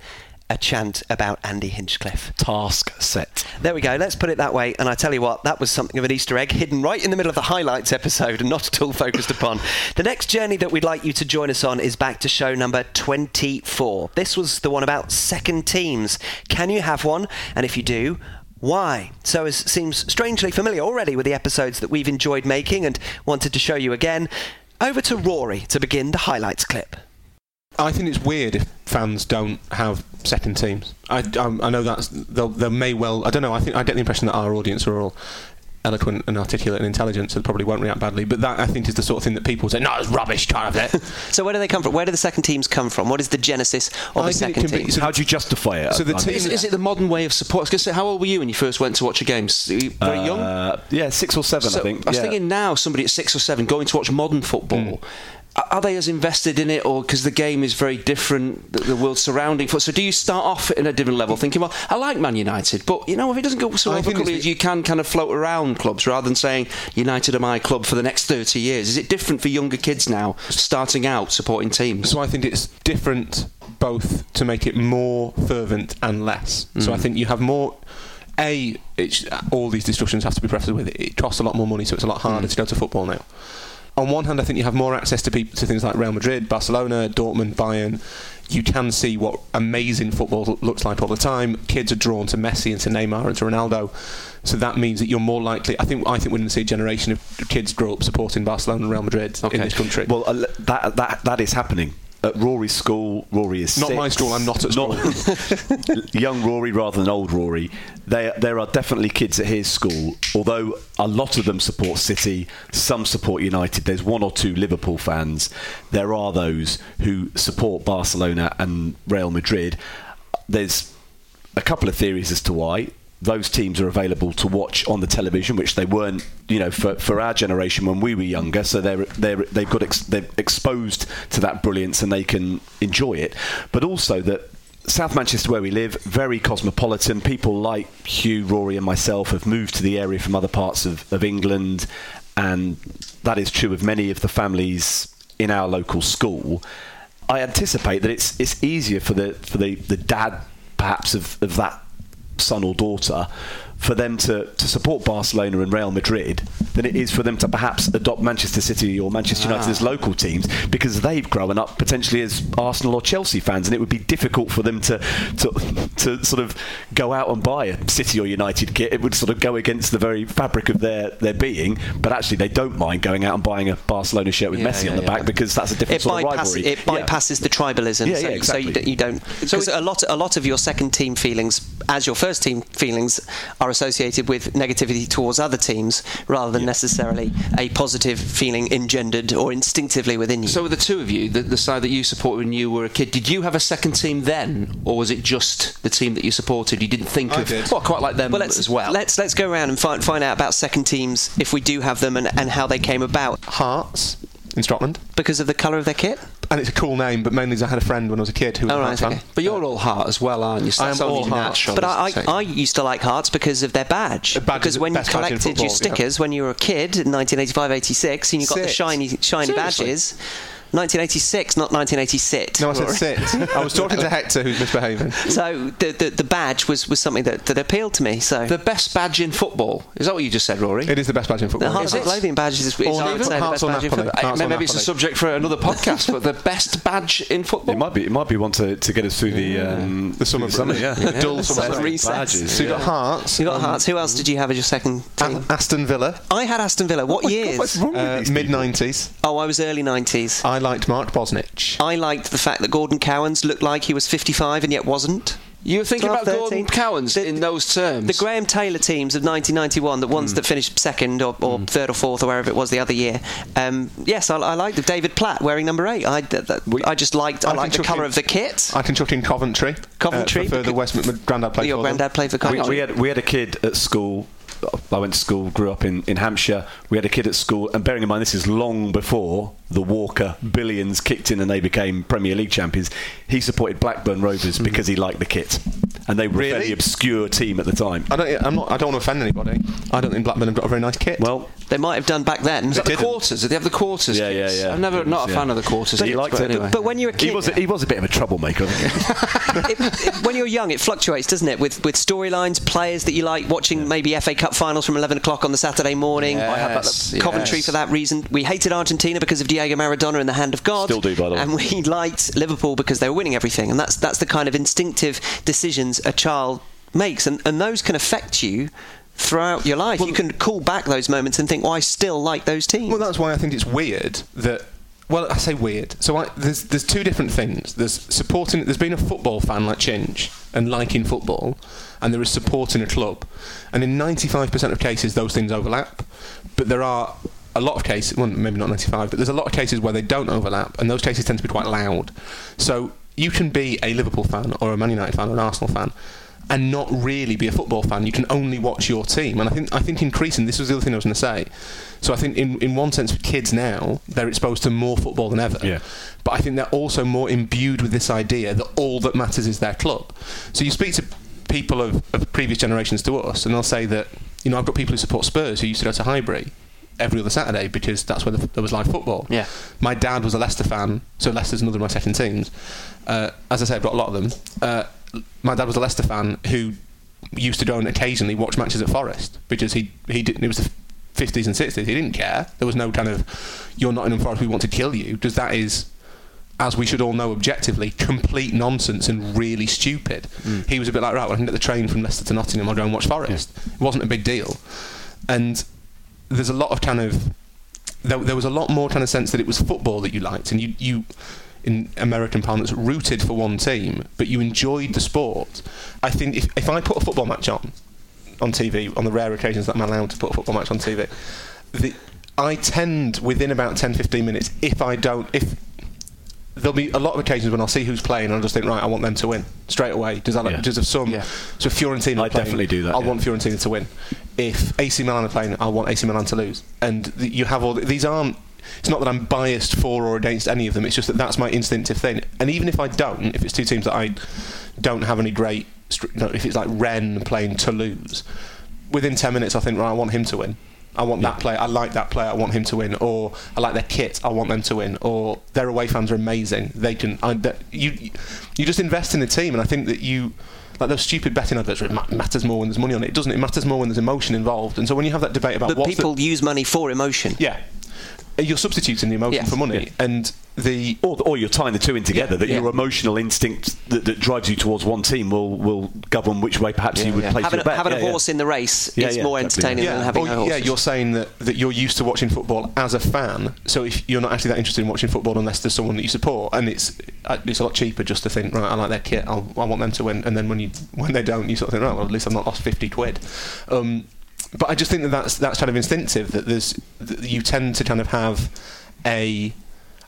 a chant about Andy Hinchcliffe. Task set. There we go. Let's put it that way. And I tell you what, that was something of an Easter egg hidden right in the middle of the highlights episode and not at all focused upon. The next journey that we'd like you to join us on is back to show number 24. This was the one about second teams. Can you have one? And if you do, why? So it seems strangely familiar already with the episodes that we've enjoyed making and wanted to show you again. Over to Rory to begin the highlights clip. I think it's weird if fans don't have second teams. I, I, I know that's they they may well. I don't know. I think I get the impression that our audience are all eloquent and articulate and intelligent, so they probably won't react badly. But that I think is the sort of thing that people say. No, it's rubbish. Can't have that. So where do they come from? Where do the second teams come from? What is the genesis of I a think it second can be- team? so- How do you justify it? So the team- Is, is it the modern way of support? I was going to say, how old were you when you first went to watch a game? S- Very young. Uh, yeah, six or seven, So I think. I was yeah. thinking now, somebody at six or seven going to watch modern football. a- Are they as invested in it, or because the game is very different, the, the world surrounding foot? So, do you start off in a different level, thinking, "Well, I like Man United, but you know, if it doesn't go so well for a think couple of it's years, you can kind of float around clubs rather than saying United are my club for the next thirty years." Is it different for younger kids now, starting out supporting teams? So I think it's different both to make it more fervent and less. So I mm. think you have more. A, it's, all these discussions have to be prefaced with it. It costs a lot more money, so it's a lot harder mm. to go to football now. On one hand, I think you have more access to people to things like Real Madrid, Barcelona, Dortmund, Bayern. You can see what amazing football looks like all the time. Kids are drawn to Messi and to Neymar and to Ronaldo, so that means that you're more likely. I think I think we're going to see a generation of kids grow up supporting Barcelona and Real Madrid Okay. in this country. Well, uh, that, that, that is happening. At Rory's school, Rory is Not six. my school, I'm not at school. young Rory rather than old Rory. There, there are definitely kids at his school, although a lot of them support City, some support United. There's one or two Liverpool fans. There are those who support Barcelona and Real Madrid. There's a couple of theories as to why those teams are available to watch on the television, which they weren't, you know, for, for our generation when we were younger. So they're they're they've got ex- they're exposed to that brilliance and they can enjoy it. But also that South Manchester, where we live, very cosmopolitan. People like Hugh, Rory, and myself have moved to the area from other parts of, of England. and that is true of many of the families in our local school. I anticipate that it's it's easier for the for the, the dad perhaps of, of that son or daughter for them to, to support Barcelona and Real Madrid than it is for them to perhaps adopt Manchester City or Manchester ah. United as local teams because they've grown up potentially as Arsenal or Chelsea fans and it would be difficult for them to to, to sort of go out and buy a City or United kit. It would sort of go against the very fabric of their, their being, but actually they don't mind going out and buying a Barcelona shirt with Yeah, Messi yeah, on the yeah. back because that's a different it, sort of rivalry. it Yeah. bypasses the tribalism. Yeah, so, yeah, so you, exactly. don't- you don't. Because a lot, a lot of your second team feelings, as your first team feelings, are associated with negativity towards other teams rather than necessarily a positive feeling engendered or instinctively within you. So, the two of you, the, the side that you supported when you were a kid, did you have a second team then, or was it just the team that you supported? You didn't think I of, did. well, quite like them well, let's, as well. Let's let's go around and find find out about second teams if we do have them and, and how they came about Hearts in Scotland. because of the colour of their kit. And it's a cool name, but mainly because I had a friend when I was a kid who was Oh, a right, okay. but you're all heart as well, aren't you? So I am all heart. natural. But I. I, I used to like Hearts because of their badge. The badge because when you best badge in collected your football, yeah. stickers when you were a kid in 1985 86 and you got the shiny shiny Seriously? badges. 1986, not 1986. No, I said sit. I was talking to Hector, who's misbehaving. So the, the the badge was, was something that, that appealed to me. So the best badge in football is that what you just said, Rory? It is the best badge in the football. Hearts Is and? Clothing badge is, is Or I would say the best badge in football. I- Hearts or maybe it's a subject for another podcast, but the best badge in football. It might be. It might be one to, to get us through the um, The summer through break. yeah. The dull summer Summer break. recess. Badges, So you got. Hearts. You got um, Hearts. Who else did you have as your second team? A- Aston Villa, I had Aston Villa. What years? What's wrong with uh, Mid 90s. Oh, I was early 90s. I liked Mark Bosnich. I liked the fact that Gordon Cowans looked like he was 55 and yet wasn't. You were thinking 12, about Gordon Cowans The- in those terms. The Graham Taylor teams of 1991, the ones that finished second or, or third or fourth or wherever it was the other year. Um, yes, I, I liked the David Platt wearing number eight. I, that, that- I just liked I, I liked the colour in- of the kit. I can chuck in Coventry. Coventry, Uh, for, for the West my granddad played Your for them. granddad played for We, Coventry. we had we had a kid at school. I went to school, grew up in, in Hampshire. We had a kid at school, and bearing in mind this is long before the Walker billions kicked in and they became Premier League champions. He supported Blackburn Rovers hmm. because he liked the kit, and they were a Really? fairly obscure team at the time. I don't. I'm not. I don't want to offend anybody. I don't think Blackburn have got a very nice kit. Well, they might have done back then. Is that the didn't. quarters? Did they have the quarters? Yeah, kits? yeah, yeah. I'm never It not was, a yeah. fan of the quarters. He liked but it. Anyway. But when you're a he kid, was he was a bit of a troublemaker. wasn't he? it, it, when you're young, it fluctuates, doesn't it? With with storylines, players that you like, watching maybe FA Cup finals from 11 o'clock on the Saturday morning. Yes, Coventry yes. for that reason. We hated Argentina because of Diego Maradona in the hand of God. Still do, by the way. And we liked Liverpool because they were winning everything. And that's that's the kind of instinctive decisions a child makes, and and those can affect you. Throughout your life, you can call back those moments and think, "Well, I still like those teams." Well, that's why I think it's weird that. Well, I say weird. So I, there's there's two different things. There's supporting. There's been a football fan like Chinch and liking football, and there is supporting a club. And in 95% of cases, those things overlap. But there are a lot of cases. Well, maybe not 95, but there's a lot of cases where they don't overlap, and those cases tend to be quite loud. So you can be a Liverpool fan or a Man United fan or an Arsenal fan. And not really be a football fan. You can only watch your team, and I think I think increasing. This was the other thing I was going to say. So I think in in one sense, for kids now, they're exposed to more football than ever. Yeah. But I think they're also more imbued with this idea that all that matters is their club. So you speak to people of, of previous generations to us, and they'll say that you know I've got people who support Spurs who used to go to Highbury every other Saturday because that's where the, there was live football. Yeah. My dad was a Leicester fan, so Leicester's another of my second teams. Uh, as I say, I've got a lot of them. Uh, my dad was a Leicester fan who used to go and occasionally watch matches at Forest because he he didn't. It was the 50s and 60s. He didn't care. There was no kind of you're not in Forest. We want to kill you. Because that is as we should all know objectively, complete nonsense and really stupid. Mm. He was a bit like, right, well, I can get the train from Leicester to Nottingham, I'll go and watch Forest. It wasn't a big deal. And there's a lot of kind of, there, there was a lot more kind of sense that it was football that you liked, and you, you in American parlance, rooted for one team, but you enjoyed the sport. I think if, if I put a football match on, on TV, on the rare occasions that I'm allowed to put a football match on TV, the, I tend within about 10 15 minutes, if I don't, if there'll be a lot of occasions when I'll see who's playing and I'll just think, right, I want them to win straight away. Does that Yeah. does of some? Yeah. So if Fiorentina, I are playing, definitely do that, I'll yeah. want Fiorentina to win. If AC Milan are playing, I'll want AC Milan to lose. And th- you have all th- these aren't. It's not that I'm biased for or against any of them. It's just that that's my instinctive thing. And even if I don't, if it's two teams that I don't have any great, str- you know, if it's like Rennes playing Toulouse, within ten minutes I think, right, I want him to win. I want that player. I like that player. I want him to win. Or I like their kit. I want them to win. Or their away fans are amazing. They can. I, that, you you just invest in the team, and I think that you like those stupid betting adverts. Where it matters more when there's money on it. It doesn't. It matters more when there's emotion involved. And so when you have that debate about But what's the- people use money for emotion. yeah, you're substituting the emotion Yeah. for money, and the Or, or you're tying the two in together. Yeah, that yeah. your emotional instinct that, that drives you towards one team will, will govern which way perhaps you would place Having, your a, bet. having Yeah, a yeah. horse in the race Yeah, is yeah, more definitely. entertaining than having or- no horses. yeah, you're saying that, that you're used to watching football as a fan. So if you're not actually that interested in watching football unless there's someone that you support, and it's uh, it's a lot cheaper just to think, right, I like their kit, I'll, I want them to win, and then when you when they don't, you sort of think, right, well, at least I've not lost fifty quid. Um, but I just think that that's that's kind of instinctive that there's that you tend to kind of have a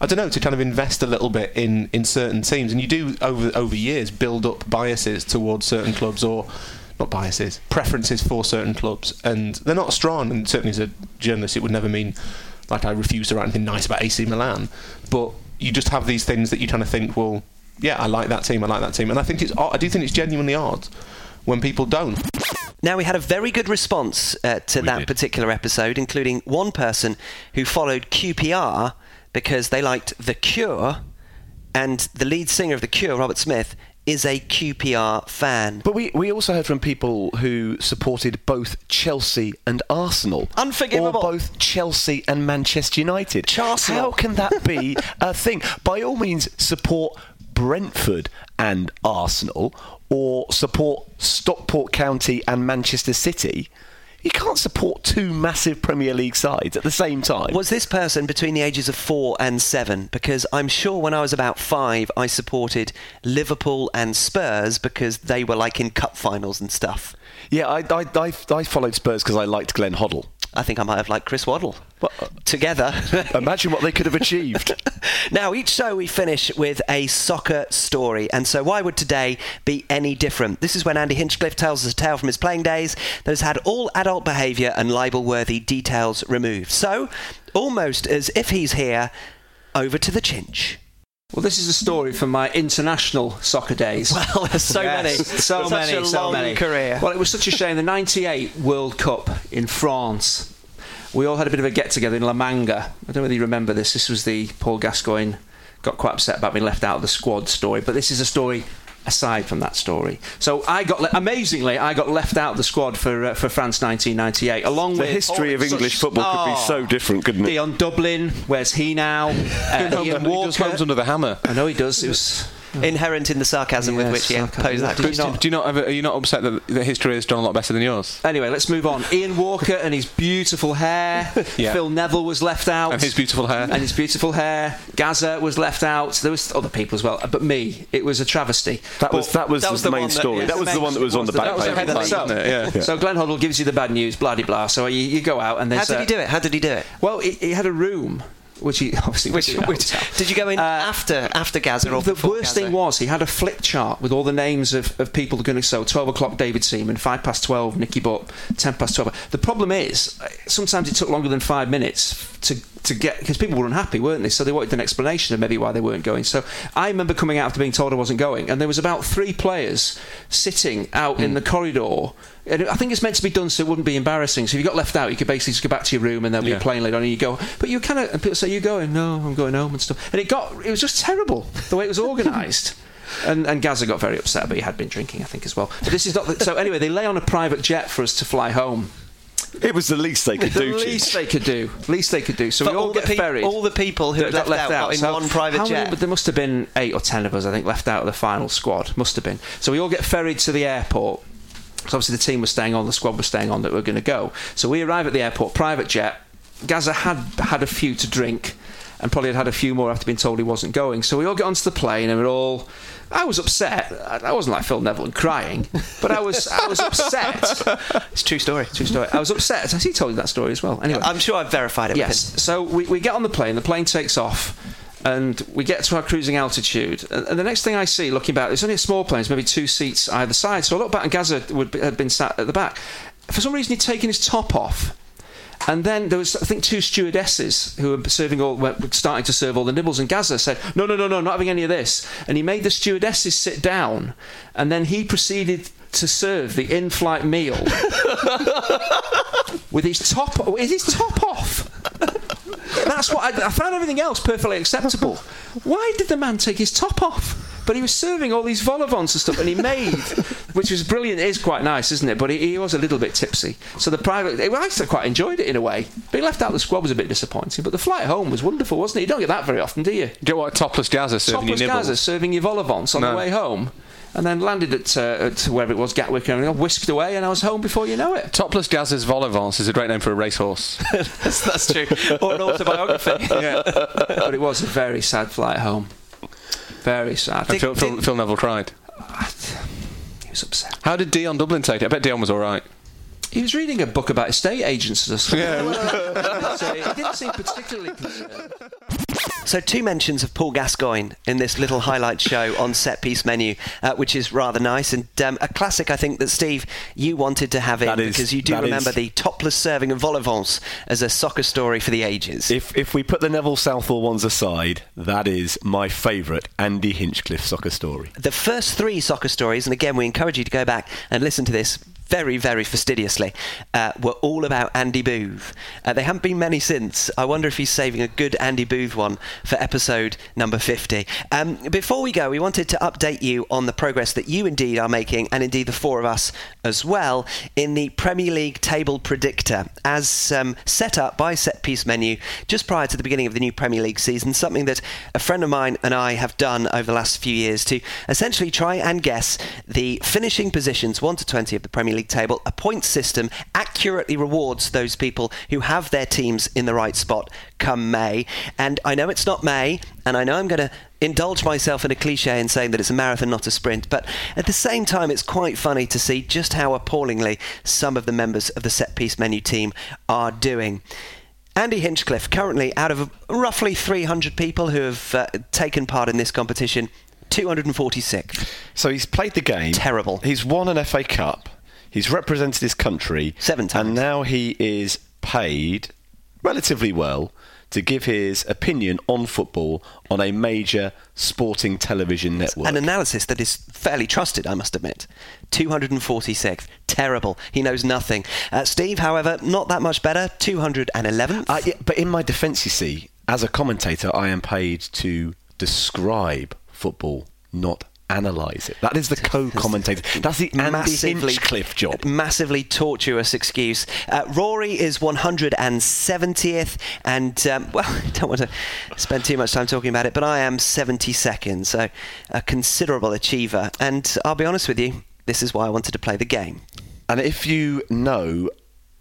I don't know to kind of invest a little bit in, in certain teams, and you do over over years build up biases towards certain clubs or not biases preferences for certain clubs, and they're not strong. And certainly as a journalist, it would never mean like I refuse to write anything nice about AC Milan, but you just have these things that you kind of think, well, yeah, I like that team, I like that team, and I think it's I do think it's genuinely odd when people don't. Now, we had a very good response uh, to that did. particular episode, including one person who followed QPR because they liked The Cure, and the lead singer of The Cure, Robert Smith, is a QPR fan. But we, we also heard from people who supported both Chelsea and Arsenal. Unforgivable. Or both Chelsea and Manchester United. Charsonal. How can that be a thing? By all means, support Brentford and Arsenal, or support Stockport County and Manchester City. You can't support two massive Premier League sides at the same time. Was this person between the ages of four and seven? Because I'm sure when I was about five, I supported Liverpool and Spurs because they were like in cup finals and stuff. Yeah, I, I, I, I followed Spurs because I liked Glenn Hoddle. I think I might have liked Chris Waddle. Well, uh, Together. Imagine what they could have achieved. now, each show we finish with a soccer story, and so why would today be any different? This is when Andy Hinchcliffe tells us a tale from his playing days that has had all adult behaviour and libel worthy details removed. So, almost as if he's here, over to the chinch. Well, this is a story from my international soccer days. Well, there's so Yes, many. so Such many, a so long many. career. Well, it was such a shame. The '98 World Cup in France. We all had a bit of a get together in La Manga. I don't know whether you remember this. This was the Paul Gascoigne got quite upset about being left out of the squad story. But this is a story aside from that story. So I got le- amazingly I got left out of the squad for uh, for France 1998 along The with history of such- English football could be Oh. so different, couldn't it? Dion Dublin, where's he now? Uh, Ian he does comes under the hammer. I know he does. It was Inherent in the sarcasm with which he sarcasm. posed that. Do Do you not ever, are you not upset that, that his career has done a lot better than yours? Anyway, let's move on. Ian Walker and his beautiful hair. Yeah. Phil Neville was left out. And his beautiful hair. And his beautiful hair. Gazza was left out. There was other people as well, but me, it was a travesty. That was that was, that was the the main one that- story. yeah, that was the the one that was on the That back page. headline. wasn't it? Yeah. So Glenn Hoddle gives you the bad news, blah de blah. So you, you go out and How did he do it? How did he do it? Well, he, he had a room, which he obviously Which, did which, did you go in Uh, after after Gazza or the worst Gazza? thing was he had a flip chart with all the names of, of people going to so 12 o'clock David Seaman. 5 past 12 Nicky Butt 10 past 12 the problem is uh, sometimes it took longer than 5 minutes to to get because people were unhappy weren't they so they wanted an explanation of maybe why they weren't going so I remember coming out after being told I wasn't going and there was about three players sitting out in hmm. the corridor and I think it's meant to be done so it wouldn't be embarrassing so if you got left out you could basically just go back to your room and there'll be Yeah. a plane later on and you go but you kind of and people say you're going no I'm going home and stuff and it got it was just terrible the way it was organised and, and Gazza got very upset, but he had been drinking, I think, as well. But this is not. The, so anyway, they lay on a private jet for us to fly home. It was the least they could The do. least Chinch. they could do. Least they could do. So But we all, all get peop- ferried. all the people who that had left out got in So one private how jet. Many, but there must have been eight or ten of us, I think, left out of the final squad. Must have been. So we all get ferried to the airport. So obviously the team was staying on, the squad was staying on that we were going to go. So we arrive at the airport, private jet. Gazza had had a few to drink, and probably had had a few more after being told he wasn't going. So we all get onto the plane, and we're all. I was upset. I I wasn't like Phil Neville and crying, but I was. I was upset. It's a true story. True story. I was upset. Has he told you that story as well? Anyway, I'm sure I've verified it. Yes. So we, we get on the plane, the plane takes off, and we get to our cruising altitude. And, and the next thing I see, looking back, it's only a small plane, it's maybe two seats either side. So I look back, and Gazza would be, had been sat at the back. For some reason, he'd taken his top off. And then there was, I think, two stewardesses who were serving all, were starting to serve all the nibbles. And Gazza said, "No, no, no, no, not having any of this." And he made the stewardesses sit down, and then he proceeded to serve the in-flight meal with his top, with his top off. That's what I, I found everything else perfectly acceptable. Why did the man take his top off? But he was serving all these vol and stuff, and he made, which was brilliant. It is quite nice, isn't it? But he, he was a little bit tipsy. So the private, I actually quite enjoyed it in a way. Being left out of the squad was a bit disappointing, but the flight home was wonderful, wasn't it? You don't get that very often, do you? Get what topless Gazza serving Topless you nibbles. Gazza serving your vol on No. the way home. And then landed at, uh, at wherever it was, Gatwick, and I whisked away, and I was home before you know it. Topless Gazza's vol au is a great name for a racehorse. that's, that's true. Or an autobiography. But it was a very sad flight home. Very sad. And Phil, Phil, Phil Neville cried. He was upset. How did Dion Dublin take it? I bet Dion was all right. He was reading a book about estate agents or something. Yeah. he didn't seem particularly concerned. So, two mentions of Paul Gascoigne in this little highlight show on Set Piece Menu, uh, which is rather nice and um, a classic, I think, that Steve, you wanted to have in is- because you do remember is- the topless serving of vol au vents as a soccer story for the ages. If if we put the Neville Southall ones aside, that is my favourite Andy Hinchcliffe soccer story. the first three soccer stories, and again, we encourage you to go back and listen to this very, very fastidiously, uh, were all about Andy Booth. Uh, they haven't been many since. I wonder if he's saving a good Andy Booth one for episode number 50. Um, before we go, we wanted to update you on the progress that you indeed are making, and indeed the four of us as well, in the Premier League table predictor, as um, set up by Set Piece Menu just prior to the beginning of the new Premier League season. Something that a friend of mine and I have done over the last few years to essentially try and guess the finishing positions 1 to 20 of the Premier League table. A point system accurately rewards those people who have their teams in the right spot come May. And I know it's not May, and I know I'm going to indulge myself in a cliche in saying that it's a marathon, not a sprint, but at the same time, it's quite funny to see just how appallingly some of the members of the set piece menu team are doing. Andy Hinchcliffe, currently out of roughly 300 people who have uh, taken part in this competition, 246. So he's played the game. Terrible. He's won an FA Cup. He's represented his country Seven times. and now he is paid relatively well to give his opinion on football on a major sporting television network. An analysis that is fairly trusted, I must admit. 246th. Terrible. He knows nothing. Uh, Steve, however, not that much better. 211th. Uh, yeah, but in my defence, you see, as a commentator, I am paid to describe football, not analyse it. That is the co-commentator. That's the Andy Hinchcliffe job. Massively tortuous excuse. Uh, Rory is 170th, and um, well, I don't want to spend too much time talking about it, but I am 72nd, so a considerable achiever. And I'll be honest with you, this is why I wanted to play the game. And if you know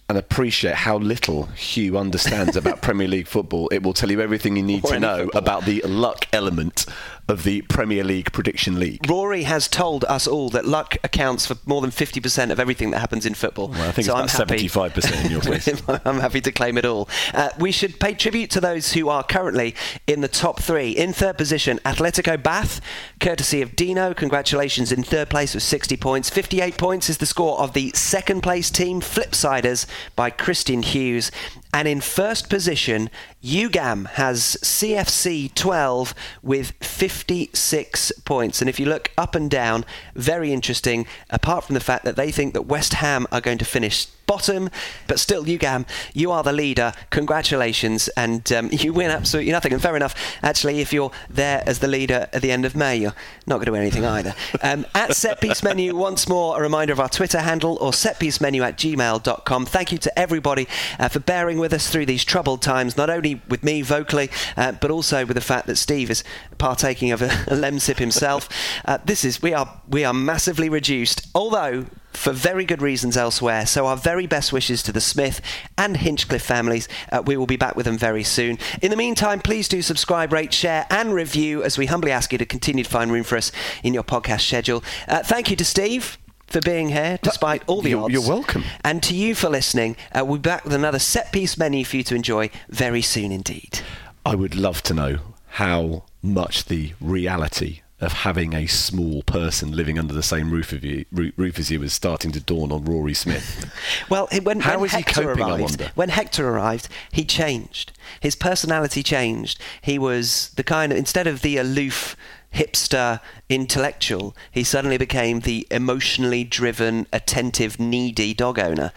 and appreciate how little Hugh understands about Premier League football, it will tell you everything you need Or to know football. about the luck element of the Premier League Prediction League. Rory has told us all that luck accounts for more than 50% of everything that happens in football. Well, I think so it's I'm about happy. 75% in your place. I'm happy to claim it all. Uh, we should pay tribute to those who are currently in the top three. In third position, Atletico Bath, courtesy of Dino. Congratulations in third place with 60 points. 58 points is the score of the second place team, Flipsiders, by Christian Hughes. And in first position, UGAM has CFC 12 with 56 points. And if you look up and down, very interesting, apart from the fact that they think that West Ham are going to finish bottom, but still, UGAM, you are the leader. Congratulations, and um, you win absolutely nothing. And fair enough, actually, if you're there as the leader at the end of May, you're not going to win anything either. Um, at Set Piece Menu, once more, a reminder of our Twitter handle or setpiecemenu at gmail.com. Thank you to everybody uh, for bearing with us through these troubled times, not only with me vocally, uh, but also with the fact that Steve is partaking of a, a lemsip himself. Uh, this is we are we are massively reduced, although for very good reasons elsewhere. So our very best wishes to the Smith and Hinchcliffe families. Uh, we will be back with them very soon. In the meantime, please do subscribe, rate, share, and review as we humbly ask you to continue to find room for us in your podcast schedule. Uh, thank you to Steve. For being here, despite all the You're- odds. you're welcome. And to you for listening. Uh, we'll be back with another set piece menu for you to enjoy very soon indeed. I would love to know how much the reality of having a small person living under the same roof of you, roo- roof as you was starting to dawn on Rory Smith. Well, he- when, How when is he Hector coping, I arrived, wonder? when Hector arrived, he changed. His personality changed. He was the kind of instead of the aloof hipster intellectual, he suddenly became the emotionally driven, attentive, needy dog owner.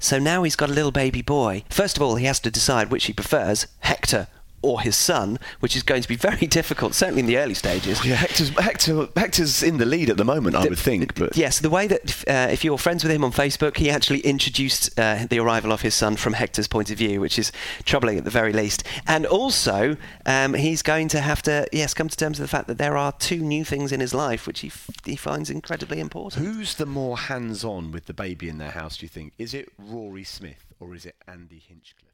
So now he's got a little baby boy. First of all, he has to decide which he prefers, Hector or his son, which is going to be very difficult, certainly in the early stages. yeah, Hector's, Hector, Hector's in the lead at the moment, I would think. But Yes, the way that uh, if you're friends with him on Facebook, he actually introduced uh, the arrival of his son from Hector's point of view, which is troubling at the very least. And also, um, he's going to have to, yes, come to terms with the fact that there are two new things in his life which he, f- he finds incredibly important. Who's the more hands-on with the baby in their house? Do you think is it Rory Smith or is it Andy Hinchcliffe?